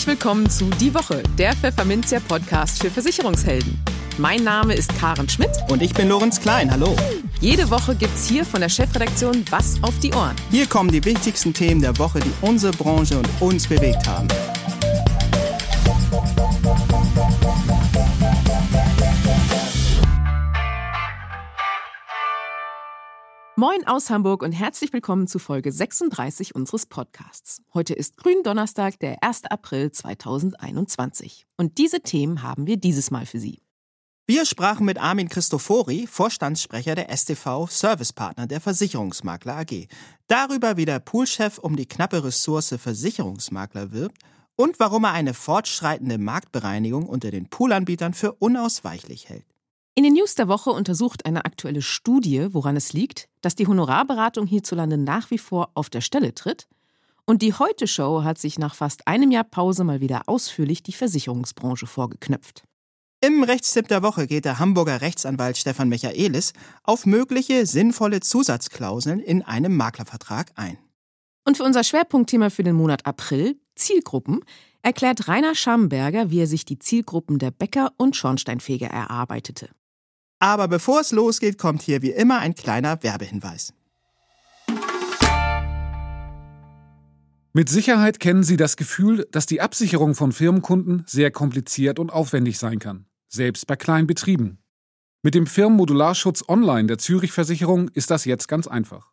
Herzlich willkommen zu Die Woche, der Pfefferminzia Podcast für Versicherungshelden. Mein Name ist Karen Schmidt. Und ich bin Lorenz Klein. Hallo. Jede Woche gibt's hier von der Chefredaktion Was auf die Ohren. Hier kommen die wichtigsten Themen der Woche, die unsere Branche und uns bewegt haben. Moin aus Hamburg und herzlich willkommen zu Folge 36 unseres Podcasts. Heute ist Gründonnerstag, der 1. April 2021. Und diese Themen haben wir dieses Mal für Sie. Wir sprachen mit Armin Christofori, Vorstandssprecher der STV Servicepartner der Versicherungsmakler AG, darüber, wie der Poolchef um die knappe Ressource Versicherungsmakler wirbt und warum er eine fortschreitende Marktbereinigung unter den Poolanbietern für unausweichlich hält. In den News der Woche untersucht eine aktuelle Studie, woran es liegt, dass die Honorarberatung hierzulande nach wie vor auf der Stelle tritt. Und die Heute-Show hat sich nach fast einem Jahr Pause mal wieder ausführlich die Versicherungsbranche vorgeknöpft. Im Rechtstipp der Woche geht der Hamburger Rechtsanwalt Stefan Michaelis auf mögliche sinnvolle Zusatzklauseln in einem Maklervertrag ein. Und für unser Schwerpunktthema für den Monat April, Zielgruppen, erklärt Rainer Schamberger, wie er sich die Zielgruppen der Bäcker und Schornsteinfeger erarbeitete. Aber bevor es losgeht, kommt hier wie immer ein kleiner Werbehinweis. Mit Sicherheit kennen Sie das Gefühl, dass die Absicherung von Firmenkunden sehr kompliziert und aufwendig sein kann, selbst bei kleinen Betrieben. Mit dem Firmenmodularschutz Online der Zürich Versicherung ist das jetzt ganz einfach.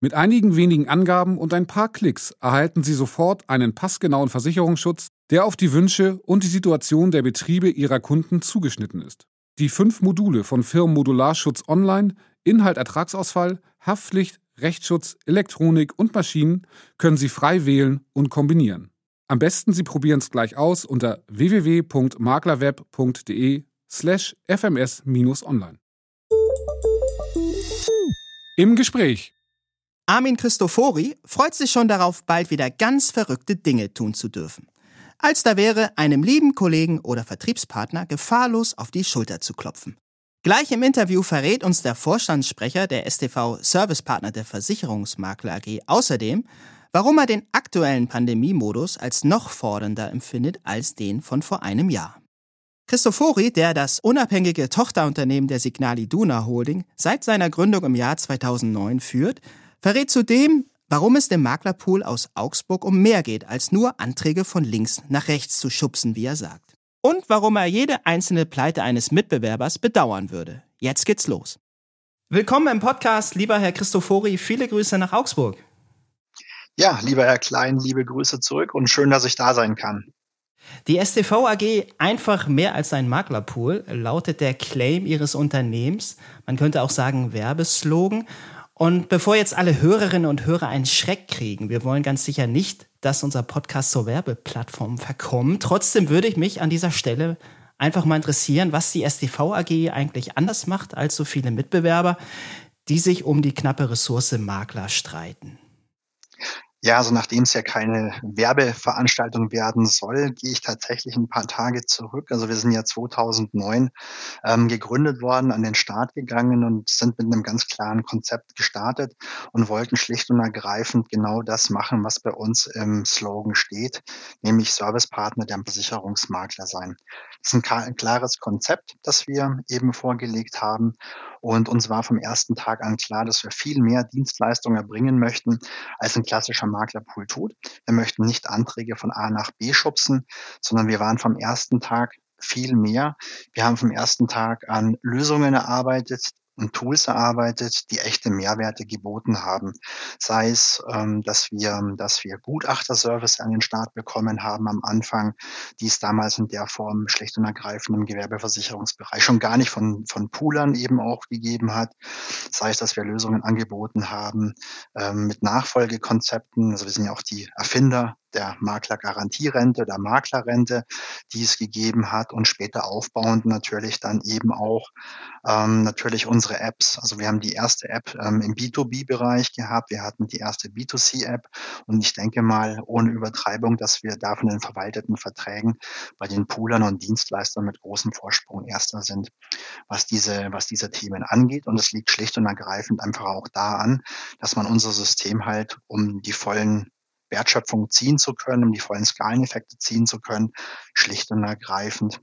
Mit einigen wenigen Angaben und ein paar Klicks erhalten Sie sofort einen passgenauen Versicherungsschutz, der auf die Wünsche und die Situation der Betriebe Ihrer Kunden zugeschnitten ist. Die fünf Module von Firmen Modularschutz Online, Inhalt Ertragsausfall, Haftpflicht, Rechtsschutz, Elektronik und Maschinen können Sie frei wählen und kombinieren. Am besten Sie probieren es gleich aus unter www.maklerweb.de slash fms-online. Im Gespräch. Armin Christofori freut sich schon darauf, bald wieder ganz verrückte Dinge tun zu dürfen als da wäre, einem lieben Kollegen oder Vertriebspartner gefahrlos auf die Schulter zu klopfen. Gleich im Interview verrät uns der Vorstandssprecher der STV Servicepartner der Versicherungsmakler AG außerdem, warum er den aktuellen Pandemiemodus als noch fordernder empfindet als den von vor einem Jahr. Christofori, der das unabhängige Tochterunternehmen der Signali Duna Holding seit seiner Gründung im Jahr 2009 führt, verrät zudem, warum es dem Maklerpool aus Augsburg um mehr geht, als nur Anträge von links nach rechts zu schubsen, wie er sagt. Und warum er jede einzelne Pleite eines Mitbewerbers bedauern würde. Jetzt geht's los. Willkommen im Podcast, lieber Herr Christofori. Viele Grüße nach Augsburg. Ja, lieber Herr Klein, liebe Grüße zurück und schön, dass ich da sein kann. Die STV AG einfach mehr als ein Maklerpool lautet der Claim ihres Unternehmens. Man könnte auch sagen Werbeslogan. Und bevor jetzt alle Hörerinnen und Hörer einen Schreck kriegen, wir wollen ganz sicher nicht, dass unser Podcast zur Werbeplattform verkommt. Trotzdem würde ich mich an dieser Stelle einfach mal interessieren, was die STV AG eigentlich anders macht als so viele Mitbewerber, die sich um die knappe Ressource Makler streiten. Ja, also nachdem es ja keine Werbeveranstaltung werden soll, gehe ich tatsächlich ein paar Tage zurück. Also wir sind ja 2009 ähm, gegründet worden, an den Start gegangen und sind mit einem ganz klaren Konzept gestartet und wollten schlicht und ergreifend genau das machen, was bei uns im Slogan steht, nämlich Servicepartner der Versicherungsmakler sein. Das ist ein klares Konzept, das wir eben vorgelegt haben und uns war vom ersten Tag an klar, dass wir viel mehr Dienstleistungen erbringen möchten, als ein klassischer Maklerpool tut. Wir möchten nicht Anträge von A nach B schubsen, sondern wir waren vom ersten Tag viel mehr. Wir haben vom ersten Tag an Lösungen erarbeitet, und Tools erarbeitet, die echte Mehrwerte geboten haben. Sei es, ähm, dass wir, dass wir Gutachterservice an den Start bekommen haben am Anfang, die es damals in der Form schlicht und ergreifend im Gewerbeversicherungsbereich schon gar nicht von, von Poolern eben auch gegeben hat. Sei es, dass wir Lösungen angeboten haben ähm, mit Nachfolgekonzepten. Also wir sind ja auch die Erfinder der Maklergarantierente, der Maklerrente, die es gegeben hat und später aufbauend natürlich dann eben auch ähm, natürlich unsere Apps. Also wir haben die erste App ähm, im B2B-Bereich gehabt, wir hatten die erste B2C-App und ich denke mal ohne Übertreibung, dass wir da von den verwalteten Verträgen bei den Poolern und Dienstleistern mit großem Vorsprung erster sind, was diese, was diese Themen angeht. Und es liegt schlicht und ergreifend einfach auch da an, dass man unser System halt um die vollen Wertschöpfung ziehen zu können, um die vollen Skaleneffekte ziehen zu können, schlicht und ergreifend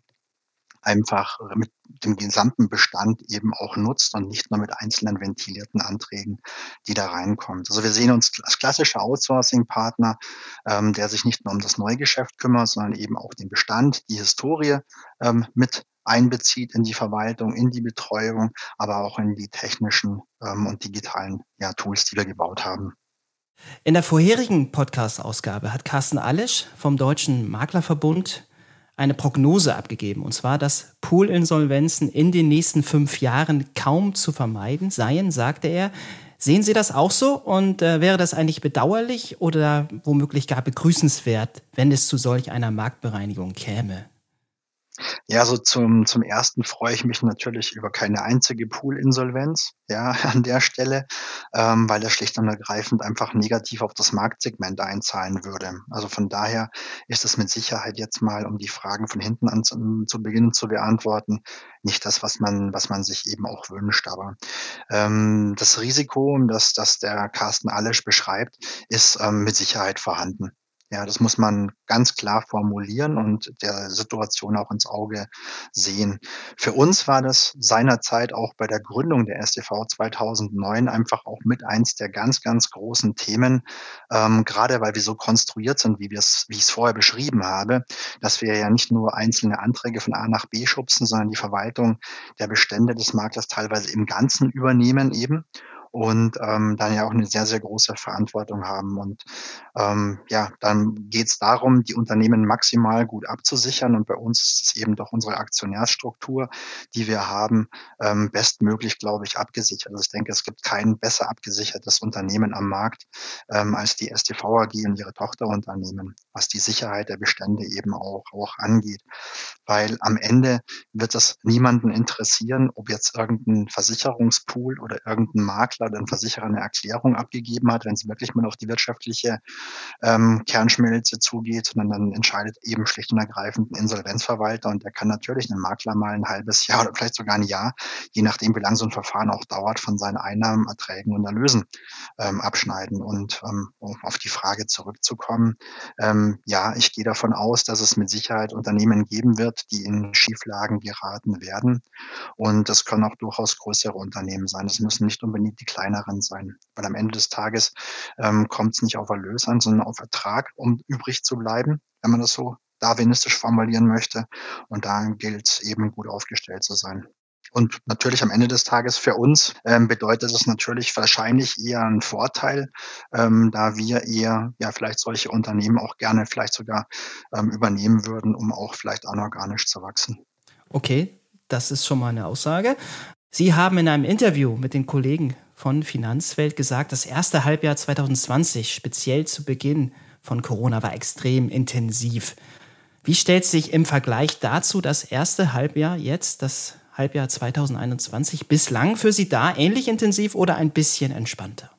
einfach mit dem gesamten Bestand eben auch nutzt und nicht nur mit einzelnen ventilierten Anträgen, die da reinkommen. Also wir sehen uns als klassischer Outsourcing-Partner, ähm, der sich nicht nur um das Neugeschäft kümmert, sondern eben auch den Bestand, die Historie ähm, mit einbezieht in die Verwaltung, in die Betreuung, aber auch in die technischen ähm, und digitalen ja, Tools, die wir gebaut haben. In der vorherigen Podcast-Ausgabe hat Carsten Alisch vom Deutschen Maklerverbund eine Prognose abgegeben, und zwar, dass Poolinsolvenzen in den nächsten fünf Jahren kaum zu vermeiden seien, sagte er. Sehen Sie das auch so und äh, wäre das eigentlich bedauerlich oder womöglich gar begrüßenswert, wenn es zu solch einer Marktbereinigung käme? Ja, so zum, zum ersten freue ich mich natürlich über keine einzige Pool-Insolvenz, ja, an der Stelle, ähm, weil das schlicht und ergreifend einfach negativ auf das Marktsegment einzahlen würde. Also von daher ist es mit Sicherheit jetzt mal, um die Fragen von hinten an zu, zu beginnen zu beantworten, nicht das, was man, was man sich eben auch wünscht. Aber ähm, das Risiko, das, das der Carsten Allesch beschreibt, ist ähm, mit Sicherheit vorhanden. Ja, das muss man ganz klar formulieren und der Situation auch ins Auge sehen. Für uns war das seinerzeit auch bei der Gründung der STV 2009 einfach auch mit eins der ganz, ganz großen Themen, ähm, gerade weil wir so konstruiert sind, wie wir es, wie ich es vorher beschrieben habe, dass wir ja nicht nur einzelne Anträge von A nach B schubsen, sondern die Verwaltung der Bestände des Maklers teilweise im Ganzen übernehmen eben und ähm, dann ja auch eine sehr, sehr große Verantwortung haben. Und ähm, ja, dann geht es darum, die Unternehmen maximal gut abzusichern. Und bei uns ist es eben doch unsere Aktionärsstruktur, die wir haben, ähm, bestmöglich, glaube ich, abgesichert. Also ich denke, es gibt kein besser abgesichertes Unternehmen am Markt ähm, als die STV AG und ihre Tochterunternehmen, was die Sicherheit der Bestände eben auch, auch angeht. Weil am Ende wird das niemanden interessieren, ob jetzt irgendein Versicherungspool oder irgendein Makler Makler, den Versicherer eine Erklärung abgegeben hat, wenn es wirklich mal auf die wirtschaftliche ähm, Kernschmelze zugeht, sondern dann entscheidet eben schlicht und ergreifend ein Insolvenzverwalter und der kann natürlich einen Makler mal ein halbes Jahr oder vielleicht sogar ein Jahr, je nachdem, wie lang so ein Verfahren auch dauert, von seinen Einnahmen, Erträgen und Erlösen ähm, abschneiden. Und ähm, um auf die Frage zurückzukommen, ähm, ja, ich gehe davon aus, dass es mit Sicherheit Unternehmen geben wird, die in Schieflagen geraten werden. Und das können auch durchaus größere Unternehmen sein. Das müssen nicht unbedingt die kleineren sein. Weil am Ende des Tages ähm, kommt es nicht auf Erlös an, sondern auf Ertrag, um übrig zu bleiben, wenn man das so darwinistisch formulieren möchte. Und da gilt es eben gut aufgestellt zu sein. Und natürlich am Ende des Tages für uns ähm, bedeutet es natürlich wahrscheinlich eher einen Vorteil, ähm, da wir eher ja vielleicht solche Unternehmen auch gerne vielleicht sogar ähm, übernehmen würden, um auch vielleicht anorganisch zu wachsen. Okay, das ist schon mal eine Aussage. Sie haben in einem Interview mit den Kollegen von Finanzwelt gesagt, das erste Halbjahr 2020, speziell zu Beginn von Corona, war extrem intensiv. Wie stellt sich im Vergleich dazu das erste Halbjahr jetzt, das Halbjahr 2021, bislang für Sie da ähnlich intensiv oder ein bisschen entspannter?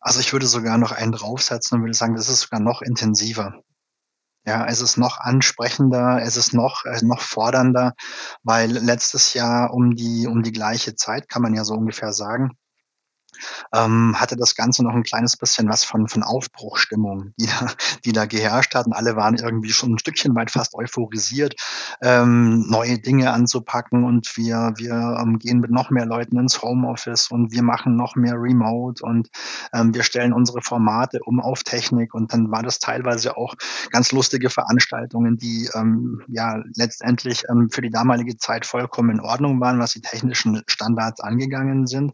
Also ich würde sogar noch einen draufsetzen und würde sagen, das ist sogar noch intensiver. Ja, es ist noch ansprechender, es ist noch, äh, noch fordernder, weil letztes Jahr um die, um die gleiche Zeit, kann man ja so ungefähr sagen, ähm, hatte das Ganze noch ein kleines bisschen was von, von Aufbruchstimmung, die da, die da geherrscht hat. Und alle waren irgendwie schon ein Stückchen weit fast euphorisiert, ähm, neue Dinge anzupacken. Und wir, wir ähm, gehen mit noch mehr Leuten ins Homeoffice und wir machen noch mehr Remote und ähm, wir stellen unsere Formate um auf Technik. Und dann war das teilweise auch ganz lustige Veranstaltungen, die ähm, ja letztendlich ähm, für die damalige Zeit vollkommen in Ordnung waren, was die technischen Standards angegangen sind.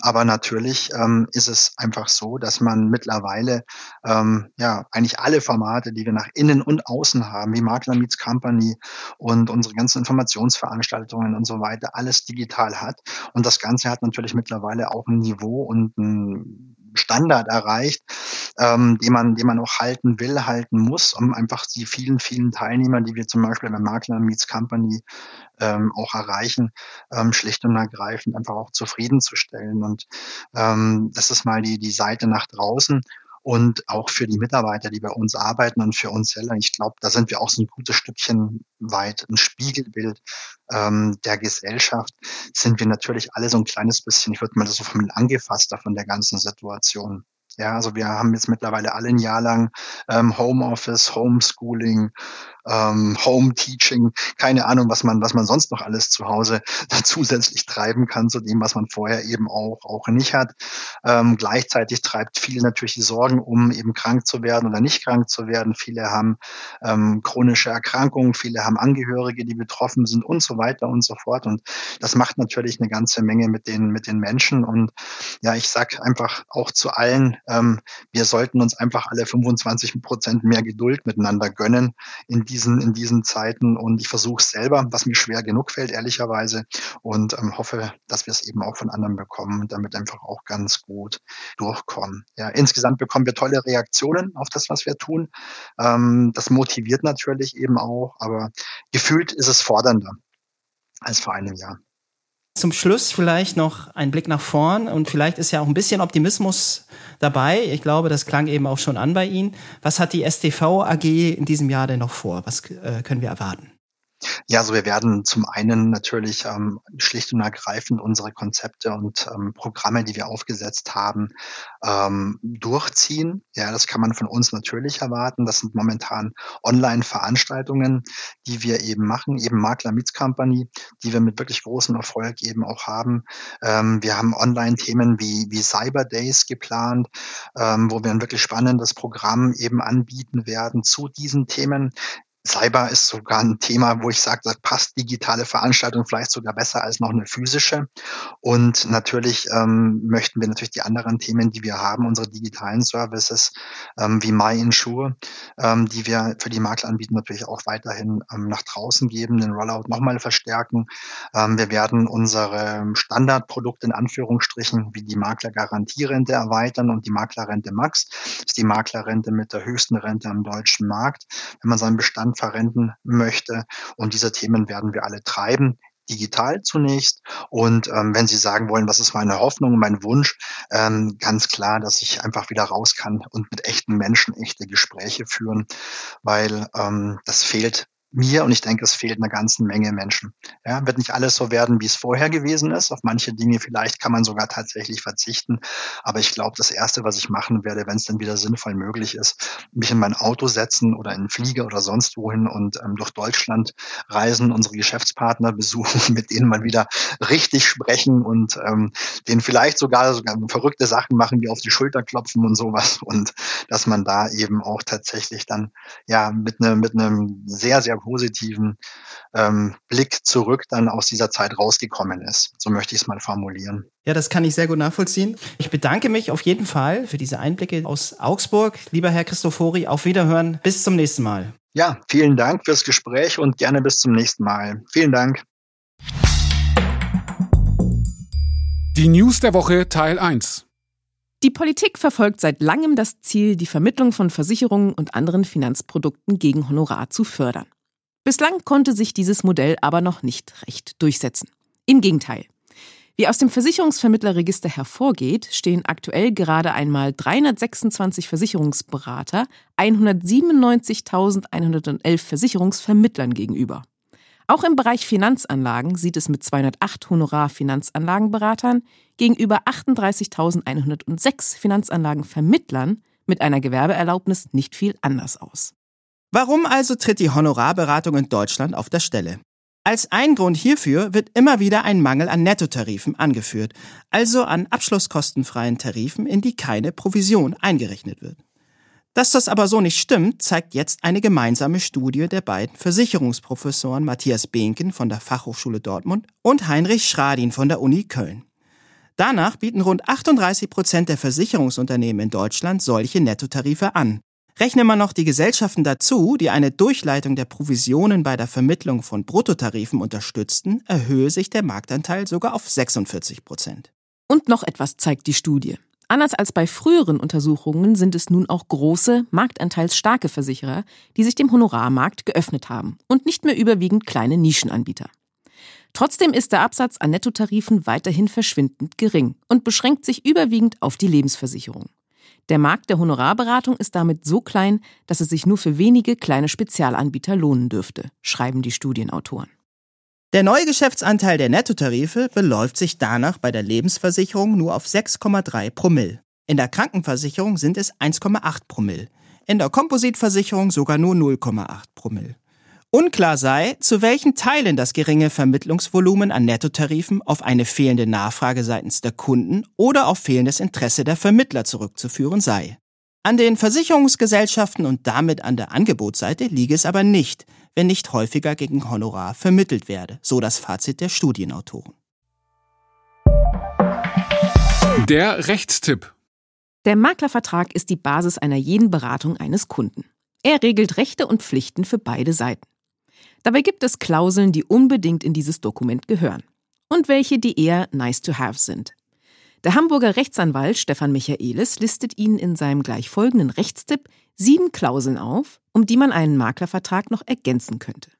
Aber natürlich natürlich ähm, ist es einfach so, dass man mittlerweile ähm, ja eigentlich alle Formate, die wir nach innen und außen haben, wie Makler Meets Company und unsere ganzen Informationsveranstaltungen und so weiter, alles digital hat. Und das Ganze hat natürlich mittlerweile auch ein Niveau und ein Standard erreicht, ähm, den man, den man auch halten will, halten muss, um einfach die vielen, vielen Teilnehmer, die wir zum Beispiel bei Makler Meets Company ähm, auch erreichen, ähm, schlicht und ergreifend einfach auch zufriedenzustellen. Und ähm, das ist mal die, die Seite nach draußen und auch für die Mitarbeiter, die bei uns arbeiten und für uns selber. Ich glaube, da sind wir auch so ein gutes Stückchen weit ein Spiegelbild ähm, der Gesellschaft. Sind wir natürlich alle so ein kleines bisschen, ich würde mal das so von angefasster von der ganzen Situation. Ja, also wir haben jetzt mittlerweile alle ein Jahr lang ähm, Homeoffice, Homeschooling, ähm, Home Teaching, keine Ahnung, was man, was man sonst noch alles zu Hause zusätzlich treiben kann zu dem, was man vorher eben auch, auch nicht hat. Ähm, gleichzeitig treibt viele natürlich die Sorgen um, eben krank zu werden oder nicht krank zu werden. Viele haben ähm, chronische Erkrankungen, viele haben Angehörige, die betroffen sind und so weiter und so fort. Und das macht natürlich eine ganze Menge mit den, mit den Menschen. Und ja, ich sag einfach auch zu allen, ähm, wir sollten uns einfach alle 25 Prozent mehr Geduld miteinander gönnen in diesen, in diesen Zeiten. Und ich versuche es selber, was mir schwer genug fällt, ehrlicherweise. Und ähm, hoffe, dass wir es eben auch von anderen bekommen damit einfach auch ganz gut durchkommen. Ja, insgesamt bekommen wir tolle Reaktionen auf das, was wir tun. Ähm, das motiviert natürlich eben auch, aber gefühlt ist es fordernder als vor einem Jahr. Zum Schluss vielleicht noch ein Blick nach vorn und vielleicht ist ja auch ein bisschen Optimismus dabei. Ich glaube, das klang eben auch schon an bei Ihnen. Was hat die STV AG in diesem Jahr denn noch vor? Was äh, können wir erwarten? Ja, also wir werden zum einen natürlich ähm, schlicht und ergreifend unsere Konzepte und ähm, Programme, die wir aufgesetzt haben, ähm, durchziehen. Ja, das kann man von uns natürlich erwarten. Das sind momentan Online-Veranstaltungen, die wir eben machen, eben Makler Meets Company, die wir mit wirklich großem Erfolg eben auch haben. Ähm, wir haben Online-Themen wie, wie Cyber Days geplant, ähm, wo wir ein wirklich spannendes Programm eben anbieten werden zu diesen Themen. Cyber ist sogar ein Thema, wo ich sage, da passt digitale Veranstaltung vielleicht sogar besser als noch eine physische. Und natürlich ähm, möchten wir natürlich die anderen Themen, die wir haben, unsere digitalen Services ähm, wie MyInsure, ähm, die wir für die Makler anbieten, natürlich auch weiterhin ähm, nach draußen geben, den Rollout nochmal verstärken. Ähm, wir werden unsere Standardprodukte in Anführungsstrichen wie die Maklergarantierente erweitern und die Maklerrente Max. Das ist die Maklerrente mit der höchsten Rente am deutschen Markt. Wenn man seinen Bestand verwenden möchte. Und diese Themen werden wir alle treiben digital zunächst. Und ähm, wenn Sie sagen wollen, was ist meine Hoffnung, mein Wunsch, ähm, ganz klar, dass ich einfach wieder raus kann und mit echten Menschen echte Gespräche führen, weil ähm, das fehlt mir und ich denke, es fehlt einer ganzen Menge Menschen. Ja, wird nicht alles so werden, wie es vorher gewesen ist. Auf manche Dinge vielleicht kann man sogar tatsächlich verzichten. Aber ich glaube, das Erste, was ich machen werde, wenn es dann wieder sinnvoll möglich ist, mich in mein Auto setzen oder in Flieger oder sonst wohin und ähm, durch Deutschland reisen, unsere Geschäftspartner besuchen, mit denen mal wieder richtig sprechen und ähm, denen vielleicht sogar, sogar verrückte Sachen machen, wie auf die Schulter klopfen und sowas. Und dass man da eben auch tatsächlich dann ja mit einem mit einem sehr, sehr positiven ähm, Blick zurück dann aus dieser Zeit rausgekommen ist. So möchte ich es mal formulieren. Ja, das kann ich sehr gut nachvollziehen. Ich bedanke mich auf jeden Fall für diese Einblicke aus Augsburg. Lieber Herr Christofori, auf Wiederhören. Bis zum nächsten Mal. Ja, vielen Dank fürs Gespräch und gerne bis zum nächsten Mal. Vielen Dank. Die News der Woche Teil 1. Die Politik verfolgt seit langem das Ziel, die Vermittlung von Versicherungen und anderen Finanzprodukten gegen Honorar zu fördern. Bislang konnte sich dieses Modell aber noch nicht recht durchsetzen. Im Gegenteil. Wie aus dem Versicherungsvermittlerregister hervorgeht, stehen aktuell gerade einmal 326 Versicherungsberater 197.111 Versicherungsvermittlern gegenüber. Auch im Bereich Finanzanlagen sieht es mit 208 Honorar-Finanzanlagenberatern gegenüber 38.106 Finanzanlagenvermittlern mit einer Gewerbeerlaubnis nicht viel anders aus. Warum also tritt die Honorarberatung in Deutschland auf der Stelle? Als ein Grund hierfür wird immer wieder ein Mangel an Nettotarifen angeführt, also an abschlusskostenfreien Tarifen, in die keine Provision eingerechnet wird. Dass das aber so nicht stimmt, zeigt jetzt eine gemeinsame Studie der beiden Versicherungsprofessoren Matthias Behnken von der Fachhochschule Dortmund und Heinrich Schradin von der Uni Köln. Danach bieten rund 38 Prozent der Versicherungsunternehmen in Deutschland solche Nettotarife an. Rechne man noch die Gesellschaften dazu, die eine Durchleitung der Provisionen bei der Vermittlung von Bruttotarifen unterstützten, erhöhe sich der Marktanteil sogar auf 46 Prozent. Und noch etwas zeigt die Studie. Anders als bei früheren Untersuchungen sind es nun auch große, marktanteilsstarke Versicherer, die sich dem Honorarmarkt geöffnet haben und nicht mehr überwiegend kleine Nischenanbieter. Trotzdem ist der Absatz an Nettotarifen weiterhin verschwindend gering und beschränkt sich überwiegend auf die Lebensversicherung. Der Markt der Honorarberatung ist damit so klein, dass es sich nur für wenige kleine Spezialanbieter lohnen dürfte, schreiben die Studienautoren. Der neue Geschäftsanteil der Nettotarife beläuft sich danach bei der Lebensversicherung nur auf 6,3 Promille. In der Krankenversicherung sind es 1,8 Promille, in der Kompositversicherung sogar nur 0,8 Promille. Unklar sei, zu welchen Teilen das geringe Vermittlungsvolumen an Nettotarifen auf eine fehlende Nachfrage seitens der Kunden oder auf fehlendes Interesse der Vermittler zurückzuführen sei. An den Versicherungsgesellschaften und damit an der Angebotsseite liege es aber nicht, wenn nicht häufiger gegen Honorar vermittelt werde, so das Fazit der Studienautoren. Der Rechtstipp. Der Maklervertrag ist die Basis einer jeden Beratung eines Kunden. Er regelt Rechte und Pflichten für beide Seiten. Dabei gibt es Klauseln, die unbedingt in dieses Dokument gehören und welche, die eher nice to have sind. Der Hamburger Rechtsanwalt Stefan Michaelis listet Ihnen in seinem gleich folgenden Rechtstipp sieben Klauseln auf, um die man einen Maklervertrag noch ergänzen könnte.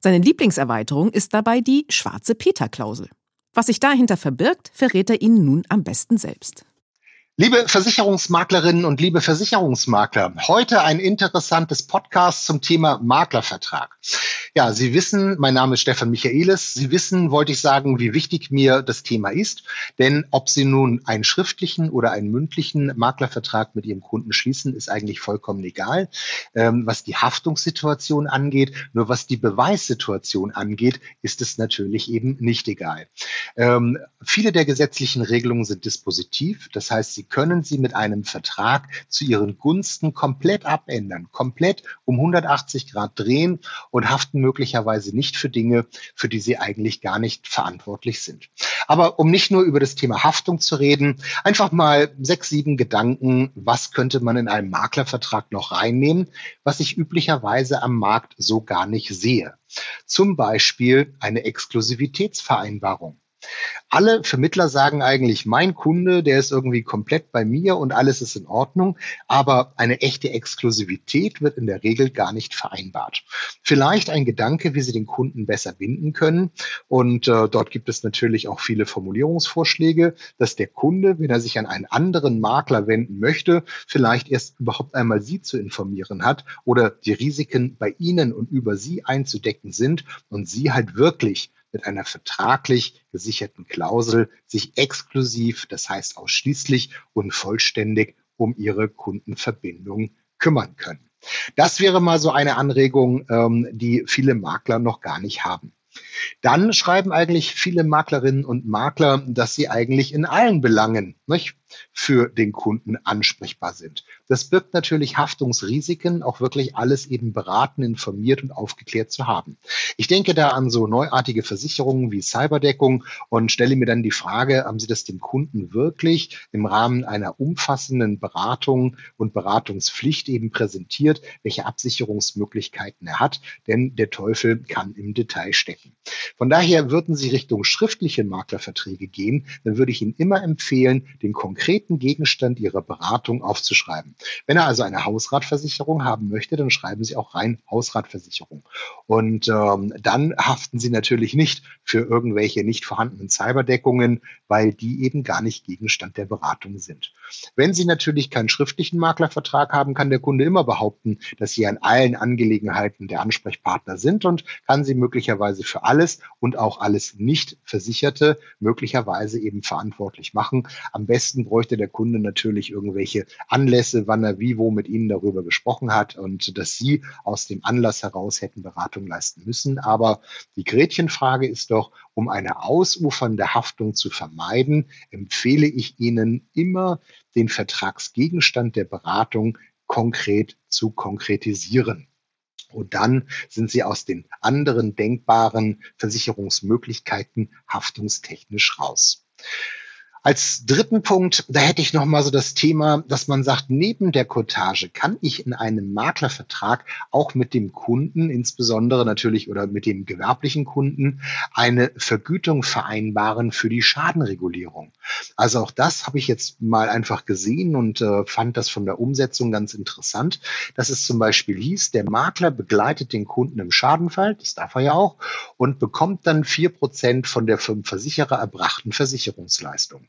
Seine Lieblingserweiterung ist dabei die schwarze Peter-Klausel. Was sich dahinter verbirgt, verrät er Ihnen nun am besten selbst. Liebe Versicherungsmaklerinnen und liebe Versicherungsmakler, heute ein interessantes Podcast zum Thema Maklervertrag. Ja, Sie wissen, mein Name ist Stefan Michaelis. Sie wissen, wollte ich sagen, wie wichtig mir das Thema ist. Denn ob Sie nun einen schriftlichen oder einen mündlichen Maklervertrag mit Ihrem Kunden schließen, ist eigentlich vollkommen egal. Ähm, was die Haftungssituation angeht, nur was die Beweissituation angeht, ist es natürlich eben nicht egal. Ähm, viele der gesetzlichen Regelungen sind dispositiv. Das heißt, Sie können sie mit einem Vertrag zu ihren Gunsten komplett abändern, komplett um 180 Grad drehen und haften möglicherweise nicht für Dinge, für die sie eigentlich gar nicht verantwortlich sind. Aber um nicht nur über das Thema Haftung zu reden, einfach mal sechs, sieben Gedanken, was könnte man in einem Maklervertrag noch reinnehmen, was ich üblicherweise am Markt so gar nicht sehe. Zum Beispiel eine Exklusivitätsvereinbarung. Alle Vermittler sagen eigentlich, mein Kunde, der ist irgendwie komplett bei mir und alles ist in Ordnung, aber eine echte Exklusivität wird in der Regel gar nicht vereinbart. Vielleicht ein Gedanke, wie Sie den Kunden besser binden können und äh, dort gibt es natürlich auch viele Formulierungsvorschläge, dass der Kunde, wenn er sich an einen anderen Makler wenden möchte, vielleicht erst überhaupt einmal Sie zu informieren hat oder die Risiken bei Ihnen und über Sie einzudecken sind und Sie halt wirklich mit einer vertraglich gesicherten Klausel sich exklusiv, das heißt ausschließlich und vollständig um ihre Kundenverbindung kümmern können. Das wäre mal so eine Anregung, ähm, die viele Makler noch gar nicht haben. Dann schreiben eigentlich viele Maklerinnen und Makler, dass sie eigentlich in allen Belangen nicht, für den Kunden ansprechbar sind. Das birgt natürlich Haftungsrisiken, auch wirklich alles eben beraten, informiert und aufgeklärt zu haben. Ich denke da an so neuartige Versicherungen wie Cyberdeckung und stelle mir dann die Frage, haben Sie das dem Kunden wirklich im Rahmen einer umfassenden Beratung und Beratungspflicht eben präsentiert, welche Absicherungsmöglichkeiten er hat? Denn der Teufel kann im Detail stecken. Von daher würden Sie Richtung schriftliche Maklerverträge gehen, dann würde ich Ihnen immer empfehlen, den konkreten Gegenstand Ihrer Beratung aufzuschreiben. Wenn er also eine Hausratversicherung haben möchte, dann schreiben Sie auch rein Hausratversicherung. Und ähm, dann haften Sie natürlich nicht für irgendwelche nicht vorhandenen Cyberdeckungen, weil die eben gar nicht Gegenstand der Beratung sind. Wenn Sie natürlich keinen schriftlichen Maklervertrag haben, kann der Kunde immer behaupten, dass Sie an allen Angelegenheiten der Ansprechpartner sind und kann Sie möglicherweise für alles und auch alles nicht Versicherte möglicherweise eben verantwortlich machen. Am besten bräuchte der Kunde natürlich irgendwelche Anlässe, wann er wie wo mit Ihnen darüber gesprochen hat und dass Sie aus dem Anlass heraus hätten Beratung leisten müssen. Aber die Gretchenfrage ist doch, um eine ausufernde Haftung zu vermeiden, empfehle ich Ihnen immer, den Vertragsgegenstand der Beratung konkret zu konkretisieren. Und dann sind sie aus den anderen denkbaren Versicherungsmöglichkeiten haftungstechnisch raus. Als dritten Punkt, da hätte ich noch mal so das Thema, dass man sagt, neben der Cottage kann ich in einem Maklervertrag auch mit dem Kunden, insbesondere natürlich oder mit dem gewerblichen Kunden, eine Vergütung vereinbaren für die Schadenregulierung. Also auch das habe ich jetzt mal einfach gesehen und äh, fand das von der Umsetzung ganz interessant, dass es zum Beispiel hieß, der Makler begleitet den Kunden im Schadenfall, das darf er ja auch, und bekommt dann vier Prozent von der vom Versicherer erbrachten Versicherungsleistung.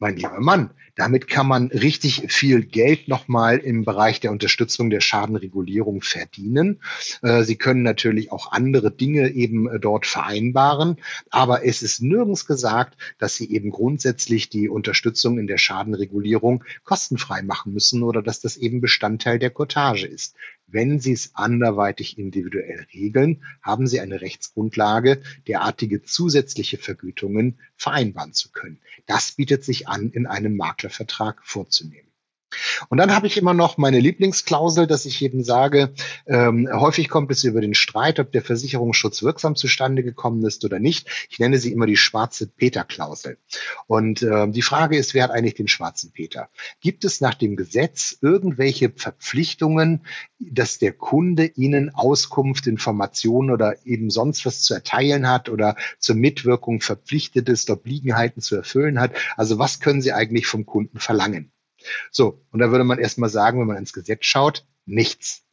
Mein lieber Mann, damit kann man richtig viel Geld nochmal im Bereich der Unterstützung der Schadenregulierung verdienen. Äh, Sie können natürlich auch andere Dinge eben äh, dort vereinbaren, aber es ist nirgends gesagt, dass Sie eben grundsätzlich die Unterstützung in der Schadenregulierung kostenfrei machen müssen oder dass das eben Bestandteil der Cottage ist. Wenn Sie es anderweitig individuell regeln, haben Sie eine Rechtsgrundlage, derartige zusätzliche Vergütungen vereinbaren zu können. Das bietet sich an, in einem Maklervertrag vorzunehmen. Und dann habe ich immer noch meine Lieblingsklausel, dass ich eben sage, ähm, häufig kommt es über den Streit, ob der Versicherungsschutz wirksam zustande gekommen ist oder nicht. Ich nenne sie immer die schwarze Peter-Klausel. Und äh, die Frage ist, wer hat eigentlich den schwarzen Peter? Gibt es nach dem Gesetz irgendwelche Verpflichtungen, dass der Kunde Ihnen Auskunft, Informationen oder eben sonst was zu erteilen hat oder zur Mitwirkung verpflichtet ist, Obliegenheiten zu erfüllen hat? Also was können Sie eigentlich vom Kunden verlangen? So, und da würde man erstmal sagen, wenn man ins Gesetz schaut, nichts.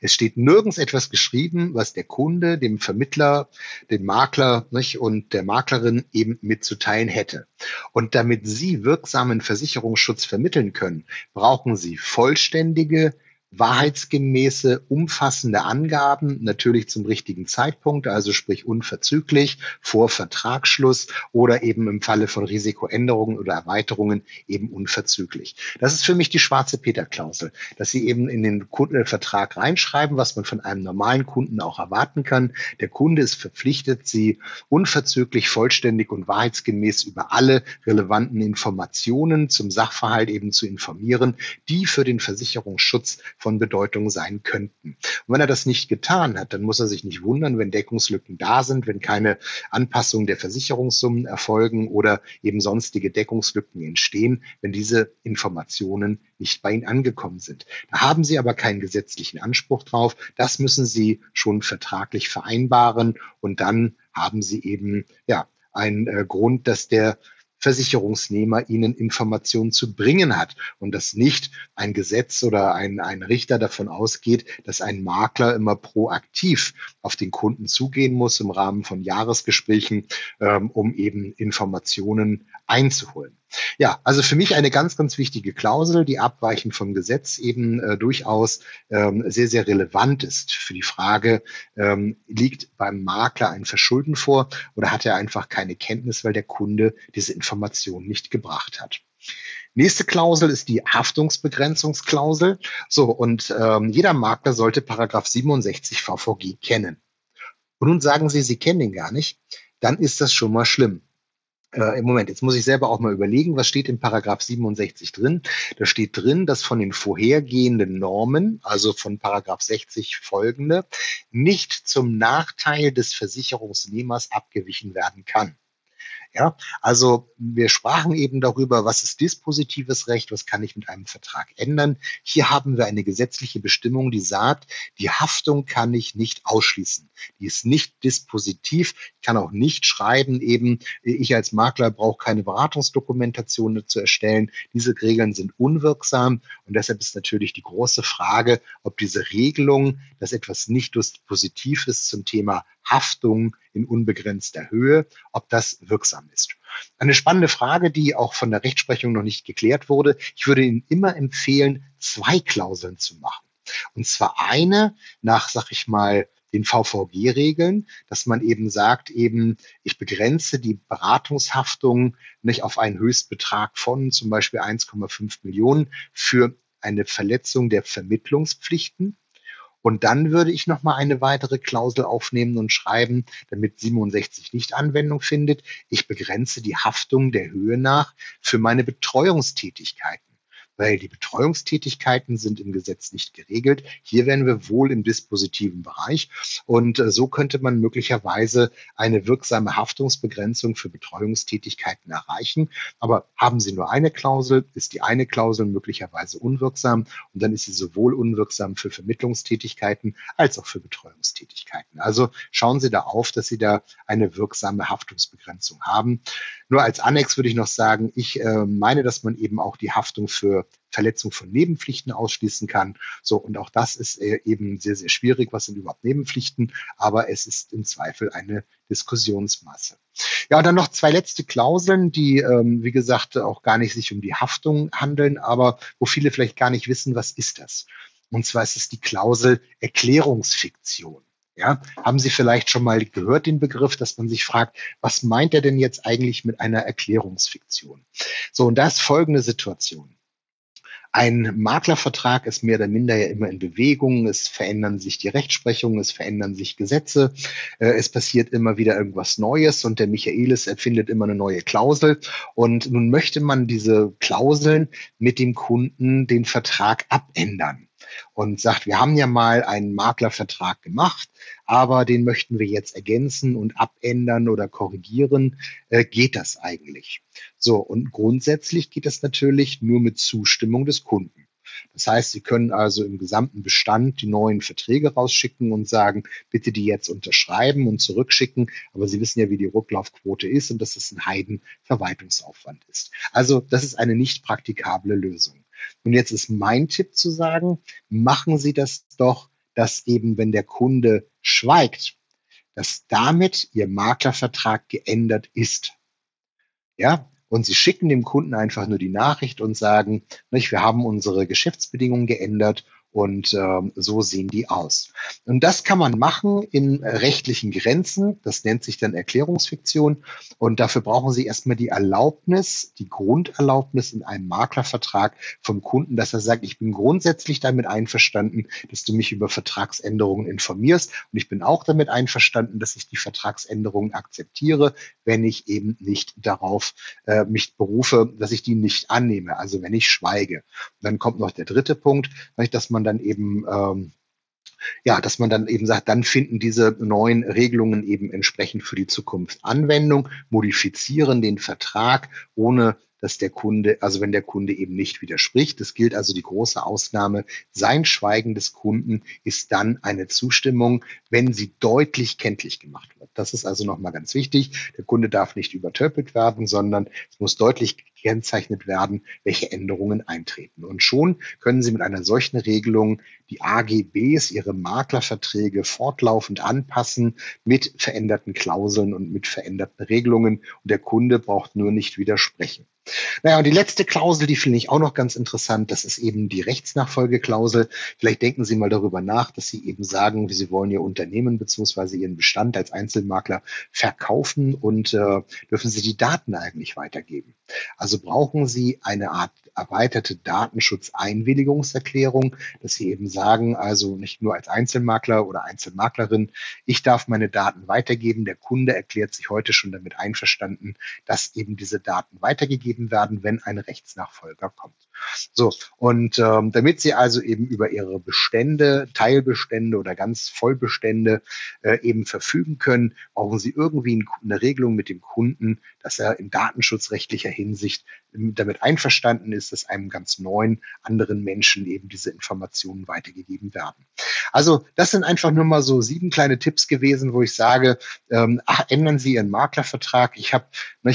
Es steht nirgends etwas geschrieben, was der Kunde, dem Vermittler, dem Makler nicht, und der Maklerin eben mitzuteilen hätte. Und damit Sie wirksamen Versicherungsschutz vermitteln können, brauchen Sie vollständige, wahrheitsgemäße, umfassende Angaben, natürlich zum richtigen Zeitpunkt, also sprich unverzüglich, vor Vertragsschluss oder eben im Falle von Risikoänderungen oder Erweiterungen eben unverzüglich. Das ist für mich die schwarze Peter-Klausel, dass Sie eben in den Kundenvertrag reinschreiben, was man von einem normalen Kunden auch erwarten kann. Der Kunde ist verpflichtet, Sie unverzüglich, vollständig und wahrheitsgemäß über alle relevanten Informationen zum Sachverhalt eben zu informieren, die für den Versicherungsschutz von Bedeutung sein könnten. Und wenn er das nicht getan hat, dann muss er sich nicht wundern, wenn Deckungslücken da sind, wenn keine Anpassung der Versicherungssummen erfolgen oder eben sonstige Deckungslücken entstehen, wenn diese Informationen nicht bei Ihnen angekommen sind. Da haben Sie aber keinen gesetzlichen Anspruch drauf. Das müssen Sie schon vertraglich vereinbaren und dann haben Sie eben ja einen äh, Grund, dass der Versicherungsnehmer ihnen Informationen zu bringen hat und dass nicht ein Gesetz oder ein, ein Richter davon ausgeht, dass ein Makler immer proaktiv auf den Kunden zugehen muss im Rahmen von Jahresgesprächen, ähm, um eben Informationen einzuholen. Ja, also für mich eine ganz, ganz wichtige Klausel, die abweichend vom Gesetz eben äh, durchaus ähm, sehr, sehr relevant ist für die Frage, ähm, liegt beim Makler ein Verschulden vor oder hat er einfach keine Kenntnis, weil der Kunde diese Information nicht gebracht hat. Nächste Klausel ist die Haftungsbegrenzungsklausel. So, und ähm, jeder Makler sollte Paragraph 67 VVG kennen. Und nun sagen Sie, Sie kennen ihn gar nicht, dann ist das schon mal schlimm äh, im Moment, jetzt muss ich selber auch mal überlegen, was steht in Paragraph 67 drin? Da steht drin, dass von den vorhergehenden Normen, also von Paragraph 60 folgende, nicht zum Nachteil des Versicherungsnehmers abgewichen werden kann. Ja, also wir sprachen eben darüber, was ist dispositives Recht, was kann ich mit einem Vertrag ändern. Hier haben wir eine gesetzliche Bestimmung, die sagt, die Haftung kann ich nicht ausschließen. Die ist nicht dispositiv. Ich kann auch nicht schreiben, eben ich als Makler brauche keine Beratungsdokumentation zu erstellen. Diese Regeln sind unwirksam und deshalb ist natürlich die große Frage, ob diese Regelung, dass etwas nicht dispositiv ist zum Thema Haftung in unbegrenzter Höhe, ob das wirksam ist. Eine spannende Frage, die auch von der Rechtsprechung noch nicht geklärt wurde. Ich würde Ihnen immer empfehlen, zwei Klauseln zu machen. Und zwar eine nach, sag ich mal, den VVG-Regeln, dass man eben sagt, eben, ich begrenze die Beratungshaftung nicht auf einen Höchstbetrag von zum Beispiel 1,5 Millionen für eine Verletzung der Vermittlungspflichten und dann würde ich nochmal eine weitere Klausel aufnehmen und schreiben, damit 67 nicht Anwendung findet. Ich begrenze die Haftung der Höhe nach für meine Betreuungstätigkeiten weil die Betreuungstätigkeiten sind im Gesetz nicht geregelt. Hier wären wir wohl im dispositiven Bereich. Und äh, so könnte man möglicherweise eine wirksame Haftungsbegrenzung für Betreuungstätigkeiten erreichen. Aber haben Sie nur eine Klausel, ist die eine Klausel möglicherweise unwirksam und dann ist sie sowohl unwirksam für Vermittlungstätigkeiten als auch für Betreuungstätigkeiten. Also schauen Sie da auf, dass Sie da eine wirksame Haftungsbegrenzung haben. Nur als Annex würde ich noch sagen, ich äh, meine, dass man eben auch die Haftung für Verletzung von Nebenpflichten ausschließen kann. So, und auch das ist äh, eben sehr, sehr schwierig. Was sind überhaupt Nebenpflichten? Aber es ist im Zweifel eine Diskussionsmasse. Ja, und dann noch zwei letzte Klauseln, die, ähm, wie gesagt, auch gar nicht sich um die Haftung handeln, aber wo viele vielleicht gar nicht wissen, was ist das? Und zwar ist es die Klausel Erklärungsfiktion. Ja, haben Sie vielleicht schon mal gehört den Begriff, dass man sich fragt, was meint er denn jetzt eigentlich mit einer Erklärungsfiktion? So, und da ist folgende Situation. Ein Maklervertrag ist mehr oder minder ja immer in Bewegung. Es verändern sich die Rechtsprechungen, es verändern sich Gesetze, äh, es passiert immer wieder irgendwas Neues und der Michaelis erfindet immer eine neue Klausel. Und nun möchte man diese Klauseln mit dem Kunden den Vertrag abändern und sagt, wir haben ja mal einen Maklervertrag gemacht, aber den möchten wir jetzt ergänzen und abändern oder korrigieren. Äh, geht das eigentlich? So, und grundsätzlich geht das natürlich nur mit Zustimmung des Kunden. Das heißt, Sie können also im gesamten Bestand die neuen Verträge rausschicken und sagen, bitte die jetzt unterschreiben und zurückschicken. Aber Sie wissen ja, wie die Rücklaufquote ist und dass es ein Heidenverwaltungsaufwand ist. Also das ist eine nicht praktikable Lösung. Und jetzt ist mein Tipp zu sagen, machen Sie das doch, dass eben, wenn der Kunde schweigt, dass damit Ihr Maklervertrag geändert ist. Ja, und Sie schicken dem Kunden einfach nur die Nachricht und sagen, nicht, wir haben unsere Geschäftsbedingungen geändert und ähm, so sehen die aus. Und das kann man machen in rechtlichen Grenzen. Das nennt sich dann Erklärungsfiktion. Und dafür brauchen Sie erstmal die Erlaubnis, die Grunderlaubnis in einem Maklervertrag vom Kunden, dass er sagt, ich bin grundsätzlich damit einverstanden, dass du mich über Vertragsänderungen informierst. Und ich bin auch damit einverstanden, dass ich die Vertragsänderungen akzeptiere, wenn ich eben nicht darauf äh, mich berufe, dass ich die nicht annehme. Also wenn ich schweige. Und dann kommt noch der dritte Punkt, dass man man dann eben ähm, ja, dass man dann eben sagt, dann finden diese neuen Regelungen eben entsprechend für die Zukunft Anwendung, modifizieren den Vertrag, ohne dass der Kunde, also wenn der Kunde eben nicht widerspricht. Das gilt also die große Ausnahme. Sein Schweigen des Kunden ist dann eine Zustimmung, wenn sie deutlich kenntlich gemacht wird. Das ist also nochmal ganz wichtig. Der Kunde darf nicht übertöpelt werden, sondern es muss deutlich gekennzeichnet werden, welche Änderungen eintreten. Und schon können Sie mit einer solchen Regelung die AGBs, Ihre Maklerverträge fortlaufend anpassen mit veränderten Klauseln und mit veränderten Regelungen. Und der Kunde braucht nur nicht widersprechen. Naja, und die letzte Klausel, die finde ich auch noch ganz interessant, das ist eben die Rechtsnachfolgeklausel. Vielleicht denken Sie mal darüber nach, dass Sie eben sagen, Sie wollen Ihr Unternehmen beziehungsweise Ihren Bestand als Einzelmakler verkaufen und äh, dürfen Sie die Daten eigentlich weitergeben. Also brauchen Sie eine Art erweiterte Datenschutzeinwilligungserklärung, dass Sie eben sagen, also nicht nur als Einzelmakler oder Einzelmaklerin, ich darf meine Daten weitergeben. Der Kunde erklärt sich heute schon damit einverstanden, dass eben diese Daten weitergegeben werden, wenn ein Rechtsnachfolger kommt. So, und ähm, damit Sie also eben über Ihre Bestände, Teilbestände oder ganz Vollbestände äh, eben verfügen können, brauchen Sie irgendwie eine Regelung mit dem Kunden, dass er in datenschutzrechtlicher Hinsicht damit einverstanden ist, dass einem ganz neuen anderen Menschen eben diese Informationen weitergegeben werden. Also das sind einfach nur mal so sieben kleine Tipps gewesen, wo ich sage, ähm, ach, ändern Sie Ihren Maklervertrag. Ich habe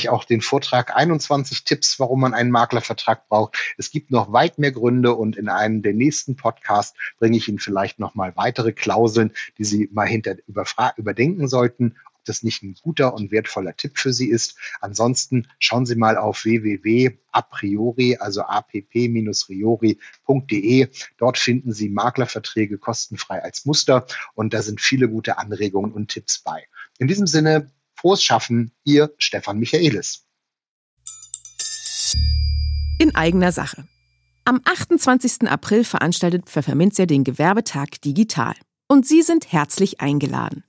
auch den Vortrag 21 Tipps, warum man einen Maklervertrag braucht. Es gibt noch weit mehr Gründe und in einem der nächsten Podcasts bringe ich Ihnen vielleicht noch mal weitere Klauseln, die Sie mal hinter überdenken sollten das nicht ein guter und wertvoller Tipp für Sie ist. Ansonsten schauen Sie mal auf www.apriori, also app-riori.de. Dort finden Sie Maklerverträge kostenfrei als Muster und da sind viele gute Anregungen und Tipps bei. In diesem Sinne, frohes Schaffen, Ihr Stefan Michaelis. In eigener Sache. Am 28. April veranstaltet Pfefferminzia den Gewerbetag digital. Und Sie sind herzlich eingeladen.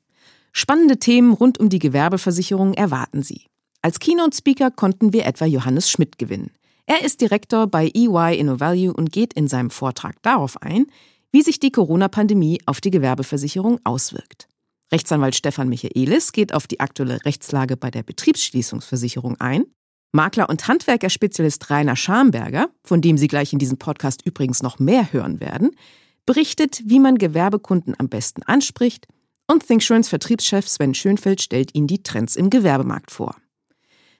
Spannende Themen rund um die Gewerbeversicherung erwarten Sie. Als Keynote-Speaker konnten wir etwa Johannes Schmidt gewinnen. Er ist Direktor bei EY InnoValue und geht in seinem Vortrag darauf ein, wie sich die Corona-Pandemie auf die Gewerbeversicherung auswirkt. Rechtsanwalt Stefan Michaelis geht auf die aktuelle Rechtslage bei der Betriebsschließungsversicherung ein. Makler und Handwerkerspezialist Rainer Schamberger, von dem Sie gleich in diesem Podcast übrigens noch mehr hören werden, berichtet, wie man Gewerbekunden am besten anspricht und ThinkSurance Vertriebschef Sven Schönfeld stellt Ihnen die Trends im Gewerbemarkt vor.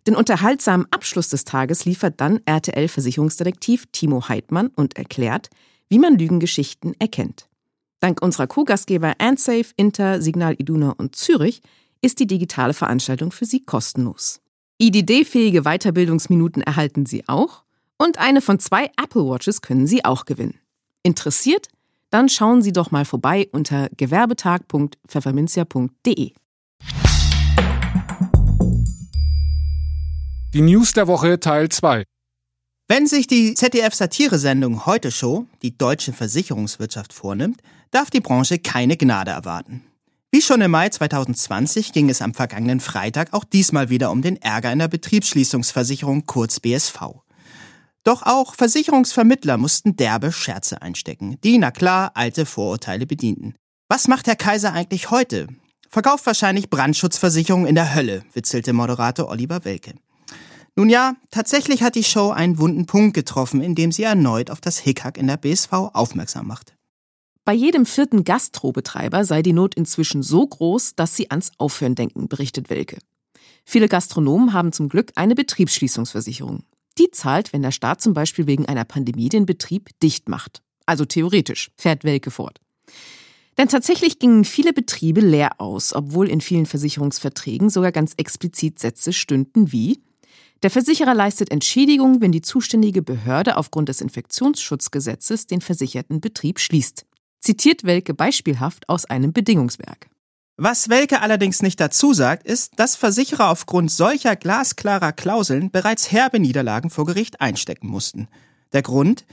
Den unterhaltsamen Abschluss des Tages liefert dann RTL-Versicherungsdetektiv Timo Heidmann und erklärt, wie man Lügengeschichten erkennt. Dank unserer Co-Gastgeber Ansafe, Inter, Signal Iduna und Zürich ist die digitale Veranstaltung für Sie kostenlos. IDD-fähige Weiterbildungsminuten erhalten Sie auch und eine von zwei Apple Watches können Sie auch gewinnen. Interessiert? Dann schauen Sie doch mal vorbei unter gewerbetag.pfefferminzia.de. Die News der Woche Teil 2. Wenn sich die ZDF-Satiresendung Heute Show die deutsche Versicherungswirtschaft vornimmt, darf die Branche keine Gnade erwarten. Wie schon im Mai 2020 ging es am vergangenen Freitag auch diesmal wieder um den Ärger in der Betriebsschließungsversicherung kurz BSV. Doch auch Versicherungsvermittler mussten derbe Scherze einstecken, die, na klar, alte Vorurteile bedienten. Was macht Herr Kaiser eigentlich heute? Verkauft wahrscheinlich Brandschutzversicherungen in der Hölle, witzelte Moderator Oliver Welke. Nun ja, tatsächlich hat die Show einen wunden Punkt getroffen, indem sie erneut auf das Hickhack in der BSV aufmerksam macht. Bei jedem vierten Gastrobetreiber sei die Not inzwischen so groß, dass sie ans Aufhören denken, berichtet Welke. Viele Gastronomen haben zum Glück eine Betriebsschließungsversicherung. Die zahlt, wenn der Staat zum Beispiel wegen einer Pandemie den Betrieb dicht macht. Also theoretisch, fährt Welke fort. Denn tatsächlich gingen viele Betriebe leer aus, obwohl in vielen Versicherungsverträgen sogar ganz explizit Sätze stünden wie der Versicherer leistet Entschädigung, wenn die zuständige Behörde aufgrund des Infektionsschutzgesetzes den versicherten Betrieb schließt. Zitiert Welke beispielhaft aus einem Bedingungswerk. Was Welke allerdings nicht dazu sagt, ist, dass Versicherer aufgrund solcher glasklarer Klauseln bereits herbe Niederlagen vor Gericht einstecken mussten. Der Grund?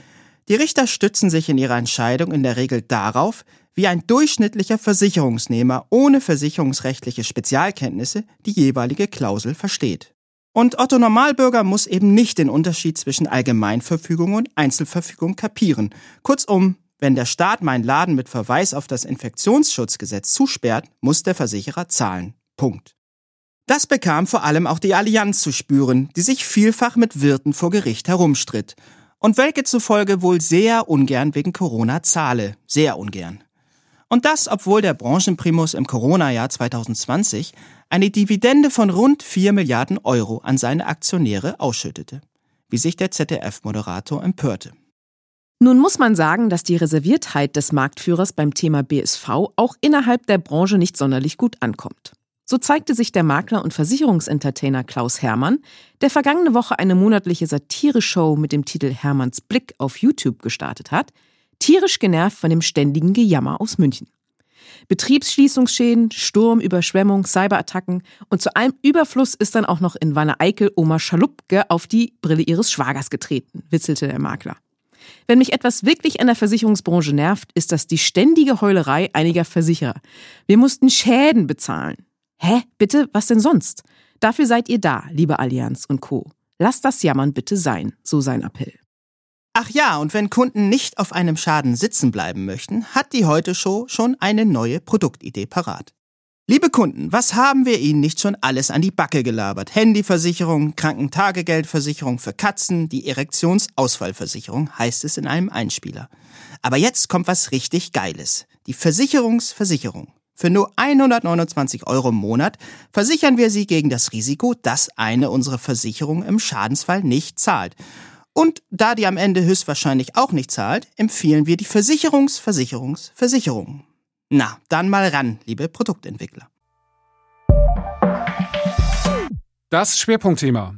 Die Richter stützen sich in ihrer Entscheidung in der Regel darauf, wie ein durchschnittlicher Versicherungsnehmer ohne versicherungsrechtliche Spezialkenntnisse die jeweilige Klausel versteht. Und Otto Normalbürger muss eben nicht den Unterschied zwischen Allgemeinverfügung und Einzelverfügung kapieren. Kurzum, wenn der Staat meinen Laden mit Verweis auf das Infektionsschutzgesetz zusperrt, muss der Versicherer zahlen. Punkt. Das bekam vor allem auch die Allianz zu spüren, die sich vielfach mit Wirten vor Gericht herumstritt. Und welche zufolge wohl sehr ungern wegen Corona zahle. Sehr ungern. Und das, obwohl der Branchenprimus im Corona-Jahr 2020 eine Dividende von rund 4 Milliarden Euro an seine Aktionäre ausschüttete, wie sich der ZDF-Moderator empörte. Nun muss man sagen, dass die Reserviertheit des Marktführers beim Thema BSV auch innerhalb der Branche nicht sonderlich gut ankommt. So zeigte sich der Makler und Versicherungsentertainer Klaus Hermann, der vergangene Woche eine monatliche Satire-Show mit dem Titel Hermanns Blick auf YouTube gestartet hat, tierisch genervt von dem ständigen Gejammer aus München. Betriebsschließungsschäden, Sturm, Überschwemmung, Cyberattacken und zu allem Überfluss ist dann auch noch in Wanne Eickel Oma Schalupke auf die Brille ihres Schwagers getreten, witzelte der Makler. Wenn mich etwas wirklich an der Versicherungsbranche nervt, ist das die ständige Heulerei einiger Versicherer. Wir mussten Schäden bezahlen. Hä? Bitte? Was denn sonst? Dafür seid ihr da, liebe Allianz und Co. Lasst das Jammern bitte sein, so sein Appell. Ach ja, und wenn Kunden nicht auf einem Schaden sitzen bleiben möchten, hat die Heute Show schon eine neue Produktidee parat. Liebe Kunden, was haben wir Ihnen nicht schon alles an die Backe gelabert? Handyversicherung, Krankentagegeldversicherung für Katzen, die Erektionsausfallversicherung heißt es in einem Einspieler. Aber jetzt kommt was richtig Geiles. Die Versicherungsversicherung. Für nur 129 Euro im Monat versichern wir Sie gegen das Risiko, dass eine unserer Versicherungen im Schadensfall nicht zahlt. Und da die am Ende höchstwahrscheinlich auch nicht zahlt, empfehlen wir die Versicherungsversicherungsversicherung. Na, dann mal ran, liebe Produktentwickler. Das Schwerpunktthema.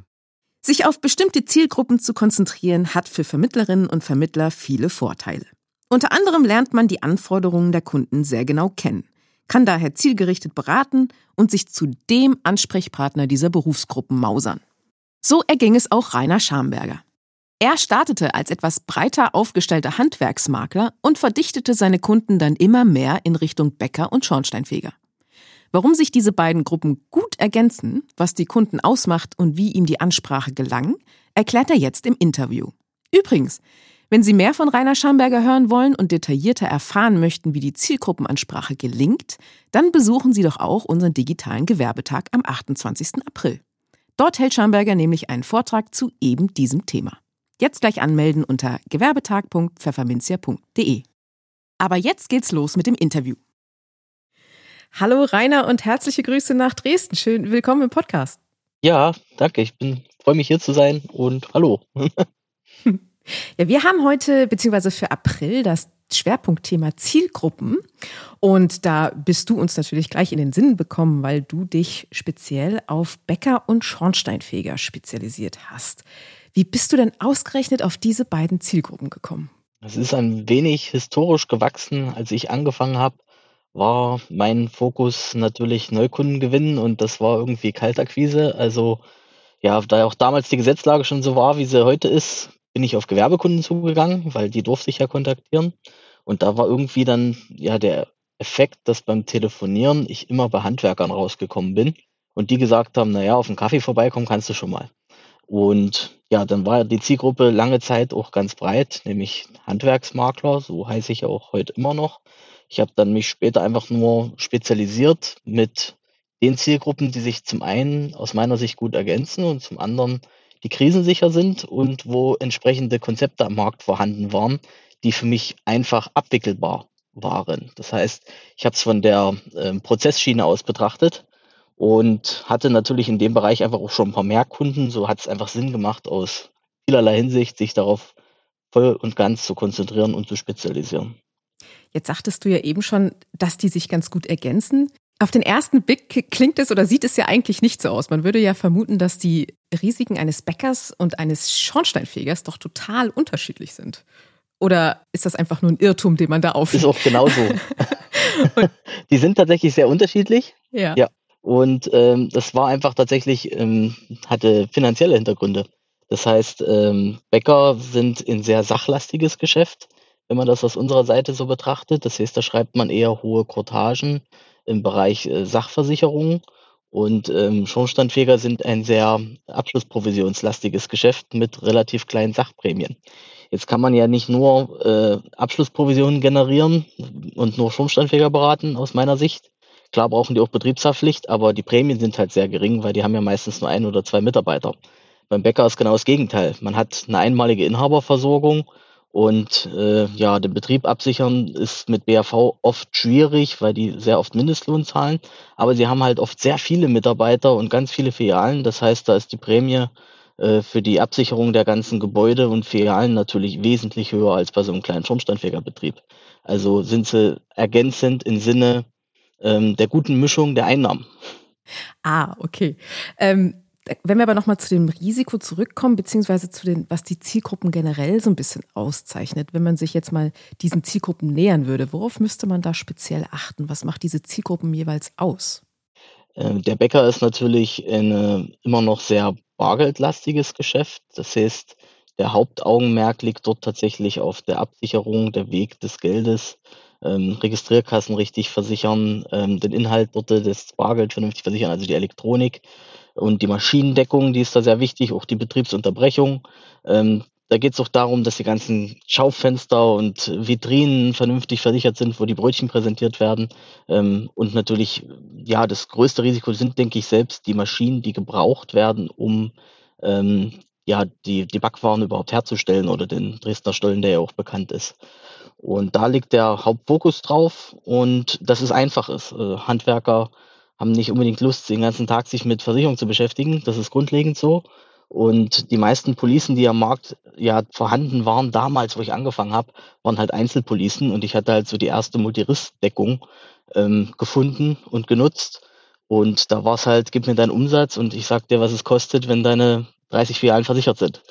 Sich auf bestimmte Zielgruppen zu konzentrieren, hat für Vermittlerinnen und Vermittler viele Vorteile. Unter anderem lernt man die Anforderungen der Kunden sehr genau kennen, kann daher zielgerichtet beraten und sich zu dem Ansprechpartner dieser Berufsgruppen mausern. So erging es auch Rainer Schamberger. Er startete als etwas breiter aufgestellter Handwerksmakler und verdichtete seine Kunden dann immer mehr in Richtung Bäcker und Schornsteinfeger. Warum sich diese beiden Gruppen gut ergänzen, was die Kunden ausmacht und wie ihm die Ansprache gelang, erklärt er jetzt im Interview. Übrigens, wenn Sie mehr von Rainer Schamberger hören wollen und detaillierter erfahren möchten, wie die Zielgruppenansprache gelingt, dann besuchen Sie doch auch unseren digitalen Gewerbetag am 28. April. Dort hält Schamberger nämlich einen Vortrag zu eben diesem Thema. Jetzt gleich anmelden unter gewerbetag.pfefferminzia.de. Aber jetzt geht's los mit dem Interview. Hallo Rainer und herzliche Grüße nach Dresden. Schön, willkommen im Podcast. Ja, danke. Ich bin freue mich hier zu sein und hallo. Ja, wir haben heute beziehungsweise für April das Schwerpunktthema Zielgruppen. Und da bist du uns natürlich gleich in den Sinn bekommen, weil du dich speziell auf Bäcker und Schornsteinfeger spezialisiert hast. Wie bist du denn ausgerechnet auf diese beiden Zielgruppen gekommen? Es ist ein wenig historisch gewachsen. Als ich angefangen habe, war mein Fokus natürlich Neukunden gewinnen und das war irgendwie Kaltakquise. Also ja, da auch damals die Gesetzlage schon so war, wie sie heute ist, bin ich auf Gewerbekunden zugegangen, weil die durfte ich ja kontaktieren. Und da war irgendwie dann ja der Effekt, dass beim Telefonieren ich immer bei Handwerkern rausgekommen bin und die gesagt haben, naja, auf einen Kaffee vorbeikommen kannst du schon mal. Und ja, dann war die Zielgruppe lange Zeit auch ganz breit, nämlich Handwerksmakler, so heiße ich auch heute immer noch. Ich habe dann mich später einfach nur spezialisiert mit den Zielgruppen, die sich zum einen aus meiner Sicht gut ergänzen und zum anderen die krisensicher sind und wo entsprechende Konzepte am Markt vorhanden waren, die für mich einfach abwickelbar waren. Das heißt, ich habe es von der äh, Prozessschiene aus betrachtet und hatte natürlich in dem Bereich einfach auch schon ein paar mehr Kunden. So hat es einfach Sinn gemacht, aus vielerlei Hinsicht sich darauf voll und ganz zu konzentrieren und zu spezialisieren. Jetzt sagtest du ja eben schon, dass die sich ganz gut ergänzen. Auf den ersten Blick klingt es oder sieht es ja eigentlich nicht so aus. Man würde ja vermuten, dass die Risiken eines Bäckers und eines Schornsteinfegers doch total unterschiedlich sind. Oder ist das einfach nur ein Irrtum, den man da auf? Ist auch genauso. die sind tatsächlich sehr unterschiedlich. Ja. ja. Und ähm, das war einfach tatsächlich, ähm, hatte finanzielle Hintergründe. Das heißt, ähm, Bäcker sind ein sehr sachlastiges Geschäft, wenn man das aus unserer Seite so betrachtet. Das heißt, da schreibt man eher hohe Kortagen im Bereich äh, Sachversicherung. Und ähm, Schornsteinfeger sind ein sehr abschlussprovisionslastiges Geschäft mit relativ kleinen Sachprämien. Jetzt kann man ja nicht nur äh, Abschlussprovisionen generieren und nur Schornsteinfeger beraten, aus meiner Sicht, Klar brauchen die auch Betriebshaftpflicht, aber die Prämien sind halt sehr gering, weil die haben ja meistens nur ein oder zwei Mitarbeiter. Beim Bäcker ist genau das Gegenteil. Man hat eine einmalige Inhaberversorgung und äh, ja, den Betrieb absichern ist mit BAV oft schwierig, weil die sehr oft Mindestlohn zahlen. Aber sie haben halt oft sehr viele Mitarbeiter und ganz viele Filialen. Das heißt, da ist die Prämie äh, für die Absicherung der ganzen Gebäude und Filialen natürlich wesentlich höher als bei so einem kleinen Schornsteinfegerbetrieb. Also sind sie ergänzend im Sinne ähm, der guten Mischung der Einnahmen. Ah, okay. Ähm, wenn wir aber nochmal zu dem Risiko zurückkommen, beziehungsweise zu den, was die Zielgruppen generell so ein bisschen auszeichnet, wenn man sich jetzt mal diesen Zielgruppen nähern würde, worauf müsste man da speziell achten? Was macht diese Zielgruppen jeweils aus? Ähm, der Bäcker ist natürlich ein immer noch sehr bargeldlastiges Geschäft. Das heißt, der Hauptaugenmerk liegt dort tatsächlich auf der Absicherung, der Weg des Geldes ähm, Registrierkassen richtig versichern, ähm, den Inhalt dort, das Bargeld vernünftig versichern, also die Elektronik und die Maschinendeckung, die ist da sehr wichtig, auch die Betriebsunterbrechung. Ähm, da geht es auch darum, dass die ganzen Schaufenster und Vitrinen vernünftig versichert sind, wo die Brötchen präsentiert werden. Ähm, und natürlich, ja, das größte Risiko sind, denke ich, selbst die Maschinen, die gebraucht werden, um ähm, ja, die, die Backwaren überhaupt herzustellen oder den Dresdner Stollen, der ja auch bekannt ist. Und da liegt der Hauptfokus drauf und dass es einfach ist. Äh, Handwerker haben nicht unbedingt Lust, den ganzen Tag sich mit Versicherung zu beschäftigen. Das ist grundlegend so. Und die meisten Policen, die am Markt ja vorhanden waren, damals, wo ich angefangen habe, waren halt Einzelpolicen und ich hatte halt so die erste Multiriss-Deckung ähm, gefunden und genutzt. Und da war es halt, gib mir deinen Umsatz und ich sag dir, was es kostet, wenn deine 30 Filialen versichert sind.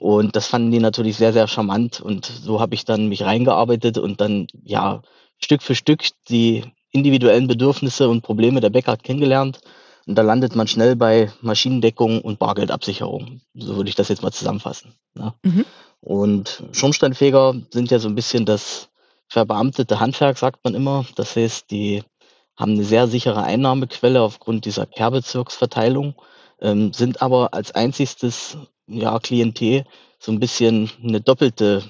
Und das fanden die natürlich sehr, sehr charmant. Und so habe ich dann mich reingearbeitet und dann, ja, Stück für Stück die individuellen Bedürfnisse und Probleme der Bäcker kennengelernt. Und da landet man schnell bei Maschinendeckung und Bargeldabsicherung. So würde ich das jetzt mal zusammenfassen. Ne? Mhm. Und Schornsteinfeger sind ja so ein bisschen das verbeamtete Handwerk, sagt man immer. Das heißt, die haben eine sehr sichere Einnahmequelle aufgrund dieser Kehrbezirksverteilung, ähm, sind aber als einziges ja, Klientel so ein bisschen eine doppelte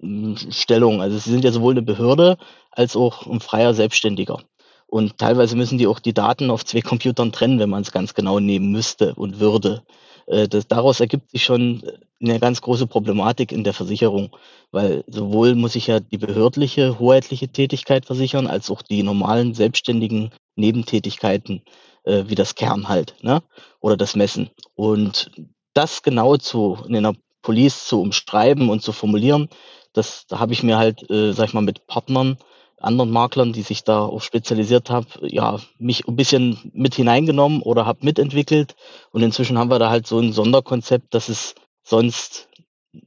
hm, Stellung. Also sie sind ja sowohl eine Behörde als auch ein freier Selbstständiger. Und teilweise müssen die auch die Daten auf zwei Computern trennen, wenn man es ganz genau nehmen müsste und würde. Äh, das, daraus ergibt sich schon eine ganz große Problematik in der Versicherung, weil sowohl muss ich ja die behördliche, hoheitliche Tätigkeit versichern, als auch die normalen selbstständigen Nebentätigkeiten, äh, wie das Kern halt, ne? oder das Messen. Und das genau zu in einer Police zu umschreiben und zu formulieren, das, da habe ich mir halt, äh, sag ich mal, mit Partnern, anderen Maklern, die sich da auch spezialisiert haben, ja, mich ein bisschen mit hineingenommen oder habe mitentwickelt. Und inzwischen haben wir da halt so ein Sonderkonzept, dass es sonst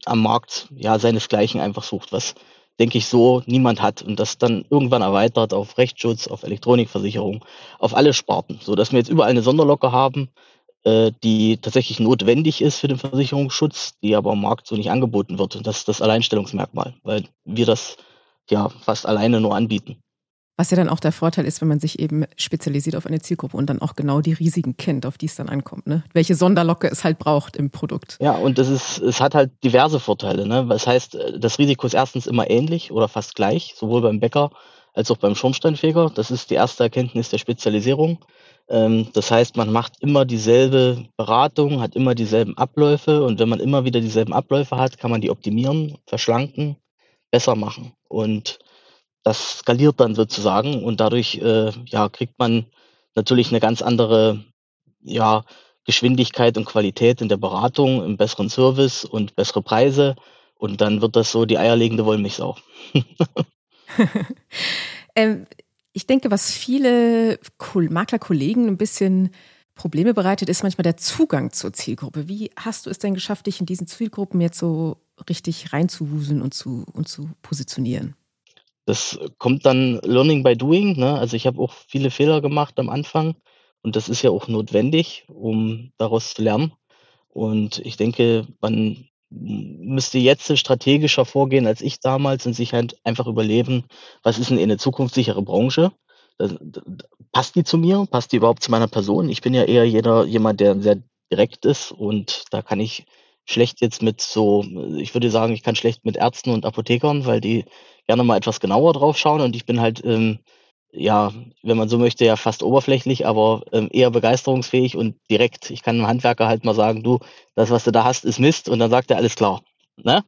am Markt ja seinesgleichen einfach sucht, was denke ich so niemand hat und das dann irgendwann erweitert auf Rechtsschutz, auf Elektronikversicherung, auf alle Sparten, so dass wir jetzt überall eine Sonderlocke haben, die tatsächlich notwendig ist für den Versicherungsschutz, die aber am Markt so nicht angeboten wird. Und das ist das Alleinstellungsmerkmal, weil wir das ja fast alleine nur anbieten. Was ja dann auch der Vorteil ist, wenn man sich eben spezialisiert auf eine Zielgruppe und dann auch genau die Risiken kennt, auf die es dann ankommt, ne? Welche Sonderlocke es halt braucht im Produkt. Ja, und das ist, es hat halt diverse Vorteile, ne? Das heißt, das Risiko ist erstens immer ähnlich oder fast gleich, sowohl beim Bäcker als auch beim Schornsteinfeger. Das ist die erste Erkenntnis der Spezialisierung. Ähm, das heißt, man macht immer dieselbe Beratung, hat immer dieselben Abläufe und wenn man immer wieder dieselben Abläufe hat, kann man die optimieren, verschlanken, besser machen. Und das skaliert dann sozusagen und dadurch äh, ja, kriegt man natürlich eine ganz andere ja, Geschwindigkeit und Qualität in der Beratung, einen besseren Service und bessere Preise. Und dann wird das so die eierlegende Wollmilchsau. ähm, ich denke, was viele Maklerkollegen ein bisschen Probleme bereitet, ist manchmal der Zugang zur Zielgruppe. Wie hast du es denn geschafft, dich in diesen Zielgruppen jetzt so richtig reinzuwuseln und zu, und zu positionieren? Das kommt dann Learning by Doing. Ne? Also ich habe auch viele Fehler gemacht am Anfang und das ist ja auch notwendig, um daraus zu lernen. Und ich denke, man müsste jetzt strategischer vorgehen als ich damals und sich halt einfach überleben, was ist denn eine zukunftssichere Branche? Passt die zu mir? Passt die überhaupt zu meiner Person? Ich bin ja eher jeder, jemand, der sehr direkt ist und da kann ich schlecht jetzt mit so, ich würde sagen, ich kann schlecht mit Ärzten und Apothekern, weil die gerne mal etwas genauer drauf schauen und ich bin halt, ähm, ja, wenn man so möchte, ja fast oberflächlich, aber ähm, eher begeisterungsfähig und direkt. Ich kann einem Handwerker halt mal sagen, du, das, was du da hast, ist Mist und dann sagt er, alles klar. Ne?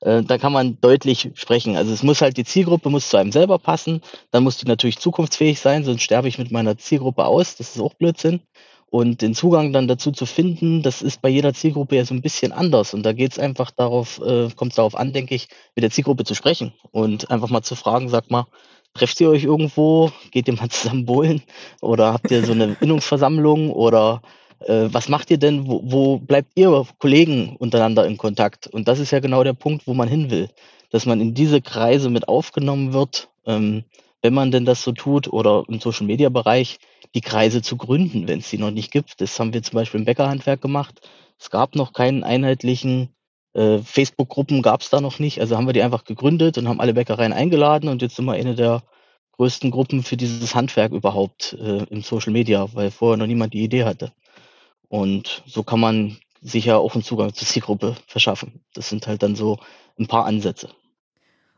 Äh, da kann man deutlich sprechen. Also es muss halt die Zielgruppe muss zu einem selber passen, dann muss die natürlich zukunftsfähig sein, sonst sterbe ich mit meiner Zielgruppe aus. Das ist auch Blödsinn. Und den Zugang dann dazu zu finden, das ist bei jeder Zielgruppe ja so ein bisschen anders. Und da geht es einfach darauf, äh, kommt es darauf an, denke ich, mit der Zielgruppe zu sprechen und einfach mal zu fragen, sag mal, trefft ihr euch irgendwo, geht ihr mal zusammen bowlen oder habt ihr so eine Innungsversammlung oder äh, was macht ihr denn, wo, wo bleibt ihr Kollegen untereinander in Kontakt? Und das ist ja genau der Punkt, wo man hin will, dass man in diese Kreise mit aufgenommen wird, ähm, wenn man denn das so tut oder im Social-Media-Bereich, die Kreise zu gründen, wenn es die noch nicht gibt. Das haben wir zum Beispiel im Bäckerhandwerk gemacht. Es gab noch keinen einheitlichen äh, Facebook-Gruppen, gab es da noch nicht. Also haben wir die einfach gegründet und haben alle Bäckereien eingeladen und jetzt sind wir eine der größten Gruppen für dieses Handwerk überhaupt äh, im Social Media, weil vorher noch niemand die Idee hatte. Und so kann man sich ja auch einen Zugang zur Zielgruppe verschaffen. Das sind halt dann so ein paar Ansätze.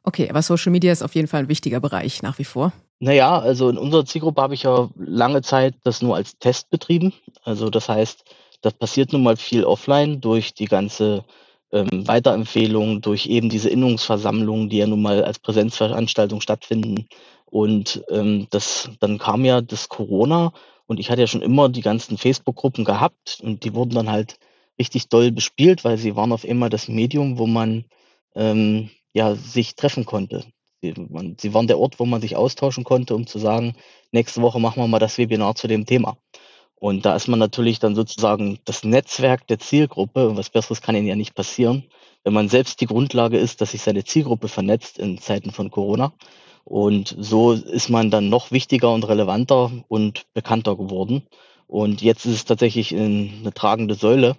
Okay, aber Social Media ist auf jeden Fall ein wichtiger Bereich nach wie vor. Naja, also in unserer Zielgruppe habe ich ja lange Zeit das nur als Test betrieben. Also das heißt, das passiert nun mal viel offline durch die ganze ähm, Weiterempfehlung, durch eben diese Innungsversammlungen, die ja nun mal als Präsenzveranstaltung stattfinden. Und ähm, das, dann kam ja das Corona und ich hatte ja schon immer die ganzen Facebook-Gruppen gehabt und die wurden dann halt richtig doll bespielt, weil sie waren auf einmal das Medium, wo man ähm, ja, sich treffen konnte. Sie, man, sie waren der Ort, wo man sich austauschen konnte, um zu sagen, nächste Woche machen wir mal das Webinar zu dem Thema. Und da ist man natürlich dann sozusagen das Netzwerk der Zielgruppe. Und was Besseres kann Ihnen ja nicht passieren, wenn man selbst die Grundlage ist, dass sich seine Zielgruppe vernetzt in Zeiten von Corona. Und so ist man dann noch wichtiger und relevanter und bekannter geworden. Und jetzt ist es tatsächlich eine tragende Säule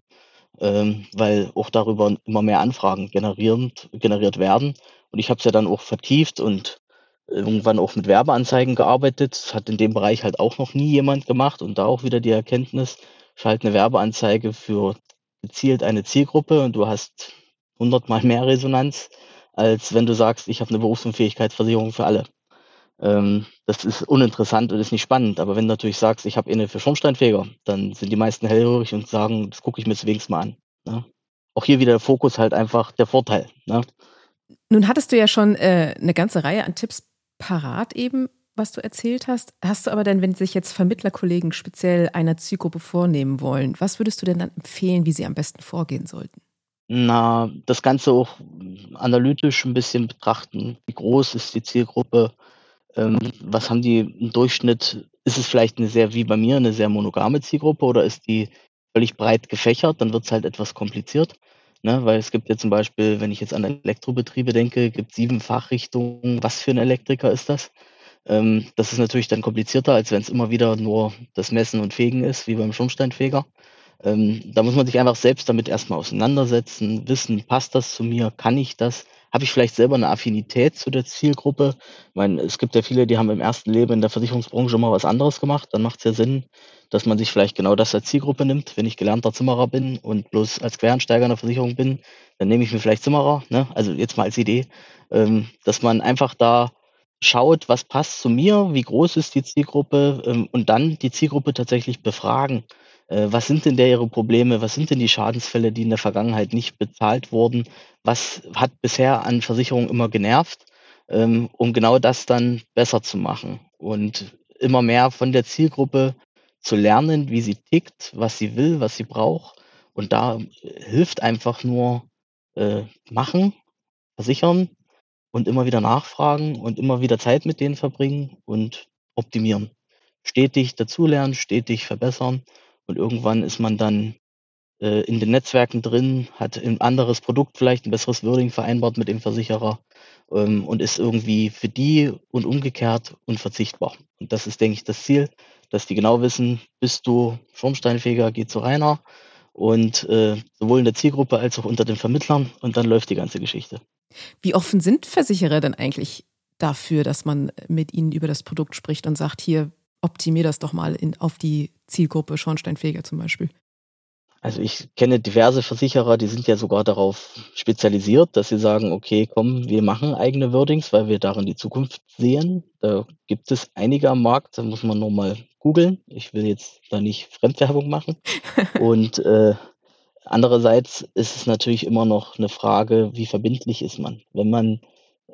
ähm, weil auch darüber immer mehr Anfragen generiert werden. Und ich habe es ja dann auch vertieft und irgendwann auch mit Werbeanzeigen gearbeitet. Das hat in dem Bereich halt auch noch nie jemand gemacht. Und da auch wieder die Erkenntnis, schalte eine Werbeanzeige für gezielt eine Zielgruppe und du hast hundertmal mehr Resonanz, als wenn du sagst, ich habe eine Berufsunfähigkeitsversicherung für alle. Ähm, das ist uninteressant und ist nicht spannend. Aber wenn du natürlich sagst, ich habe eine für Schornsteinfeger, dann sind die meisten hellhörig und sagen, das gucke ich mir wenigstens mal an. Ne? Auch hier wieder der Fokus halt einfach der Vorteil. Ne? Nun hattest du ja schon äh, eine ganze Reihe an Tipps parat eben, was du erzählt hast. Hast du aber denn, wenn sich jetzt Vermittlerkollegen speziell einer Zielgruppe vornehmen wollen, was würdest du denn dann empfehlen, wie sie am besten vorgehen sollten? Na, das Ganze auch analytisch ein bisschen betrachten. Wie groß ist die Zielgruppe? Ähm, was haben die im Durchschnitt? Ist es vielleicht eine sehr, wie bei mir, eine sehr monogame Zielgruppe oder ist die völlig breit gefächert? Dann wird es halt etwas kompliziert. Ne? Weil es gibt ja zum Beispiel, wenn ich jetzt an Elektrobetriebe denke, gibt sieben Fachrichtungen. Was für ein Elektriker ist das? Ähm, das ist natürlich dann komplizierter, als wenn es immer wieder nur das Messen und Fegen ist, wie beim Schornsteinfeger. Ähm, da muss man sich einfach selbst damit erstmal auseinandersetzen, wissen, passt das zu mir, kann ich das, habe ich vielleicht selber eine Affinität zu der Zielgruppe? Ich meine, es gibt ja viele, die haben im ersten Leben in der Versicherungsbranche mal was anderes gemacht. Dann macht es ja Sinn, dass man sich vielleicht genau das als Zielgruppe nimmt. Wenn ich gelernter Zimmerer bin und bloß als Quereinsteiger in der Versicherung bin, dann nehme ich mir vielleicht Zimmerer. Ne? Also jetzt mal als Idee, ähm, dass man einfach da schaut, was passt zu mir, wie groß ist die Zielgruppe ähm, und dann die Zielgruppe tatsächlich befragen. Äh, was sind denn da ihre Probleme? Was sind denn die Schadensfälle, die in der Vergangenheit nicht bezahlt wurden? Was hat bisher an Versicherungen immer genervt, ähm, um genau das dann besser zu machen und immer mehr von der Zielgruppe zu lernen, wie sie tickt, was sie will, was sie braucht. Und da hilft einfach nur äh, machen, versichern und immer wieder nachfragen und immer wieder Zeit mit denen verbringen und optimieren. Stetig dazulernen, stetig verbessern und irgendwann ist man dann äh, in den Netzwerken drin, hat ein anderes Produkt vielleicht, ein besseres Wording vereinbart mit dem Versicherer ähm, und ist irgendwie für die und umgekehrt unverzichtbar. Und das ist, denke ich, das Ziel, dass die genau wissen, bist du Schornsteinfeger, geh zu Rainer und äh, sowohl in der Zielgruppe als auch unter den Vermittlern und dann läuft die ganze Geschichte. Wie offen sind Versicherer denn eigentlich dafür, dass man mit ihnen über das Produkt spricht und sagt, hier, optimier das doch mal in, auf die Zielgruppe Schornsteinfeger zum Beispiel? Also ich kenne diverse Versicherer, die sind ja sogar darauf spezialisiert, dass sie sagen, okay, komm, wir machen eigene Wordings, weil wir darin die Zukunft sehen. Da gibt es einige am Markt, da muss man nur mal googeln. Ich will jetzt da nicht Fremdwerbung machen. Und äh, andererseits ist es natürlich immer noch eine Frage, wie verbindlich ist man? Wenn man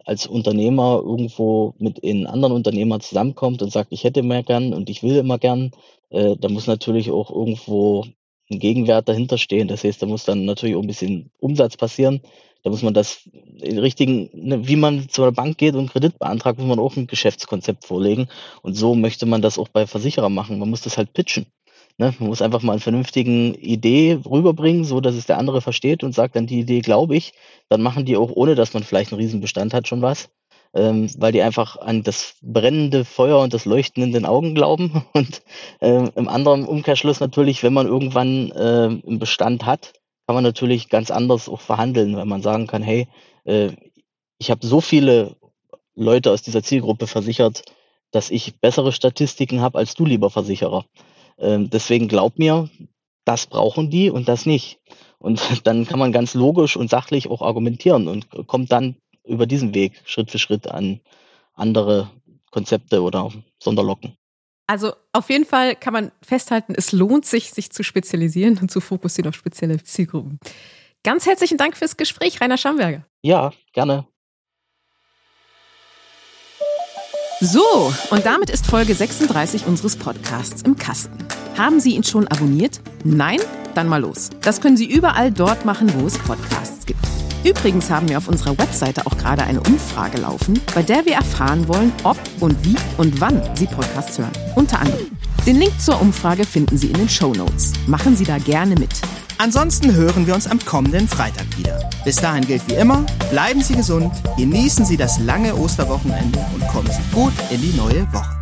als Unternehmer irgendwo mit einem anderen Unternehmer zusammenkommt und sagt, ich hätte mehr gern und ich will immer gern, äh, da muss natürlich auch irgendwo ein Gegenwert dahinter stehen. Das heißt, da muss dann natürlich auch ein bisschen Umsatz passieren. Da muss man das in richtigen, ne, wie man zur Bank geht und Kredit beantragt, muss man auch ein Geschäftskonzept vorlegen. Und so möchte man das auch bei Versicherern machen. Man muss das halt pitchen. Ne? Man muss einfach mal eine vernünftige Idee rüberbringen, so dass es der andere versteht und sagt dann die Idee, glaube ich. Dann machen die auch, ohne dass man vielleicht einen Riesenbestand hat, schon was. Ähm, weil die einfach an das brennende Feuer und das Leuchten in den Augen glauben. Und äh, im anderen Umkehrschluss natürlich, wenn man irgendwann äh, einen Bestand hat, kann man natürlich ganz anders auch verhandeln, weil man sagen kann, hey, äh, ich habe so viele Leute aus dieser Zielgruppe versichert, dass ich bessere Statistiken habe als du, lieber Versicherer. Ähm, deswegen glaub mir, das brauchen die und das nicht. Und dann kann man ganz logisch und sachlich auch argumentieren und kommt dann über diesen Weg Schritt für Schritt an andere Konzepte oder Sonderlocken. Also auf jeden Fall kann man festhalten, es lohnt sich, sich zu spezialisieren und zu fokussieren auf spezielle Zielgruppen. Ganz herzlichen Dank fürs Gespräch, Rainer Schamberger. Ja, gerne. So, und damit ist Folge 36 unseres Podcasts im Kasten. Haben Sie ihn schon abonniert? Nein? Dann mal los. Das können Sie überall dort machen, wo es Podcasts gibt. Übrigens haben wir auf unserer Webseite auch gerade eine Umfrage laufen, bei der wir erfahren wollen, ob und wie und wann Sie Podcasts hören. Unter anderem. Den Link zur Umfrage finden Sie in den Show Notes. Machen Sie da gerne mit. Ansonsten hören wir uns am kommenden Freitag wieder. Bis dahin gilt wie immer, bleiben Sie gesund, genießen Sie das lange Osterwochenende und kommen Sie gut in die neue Woche.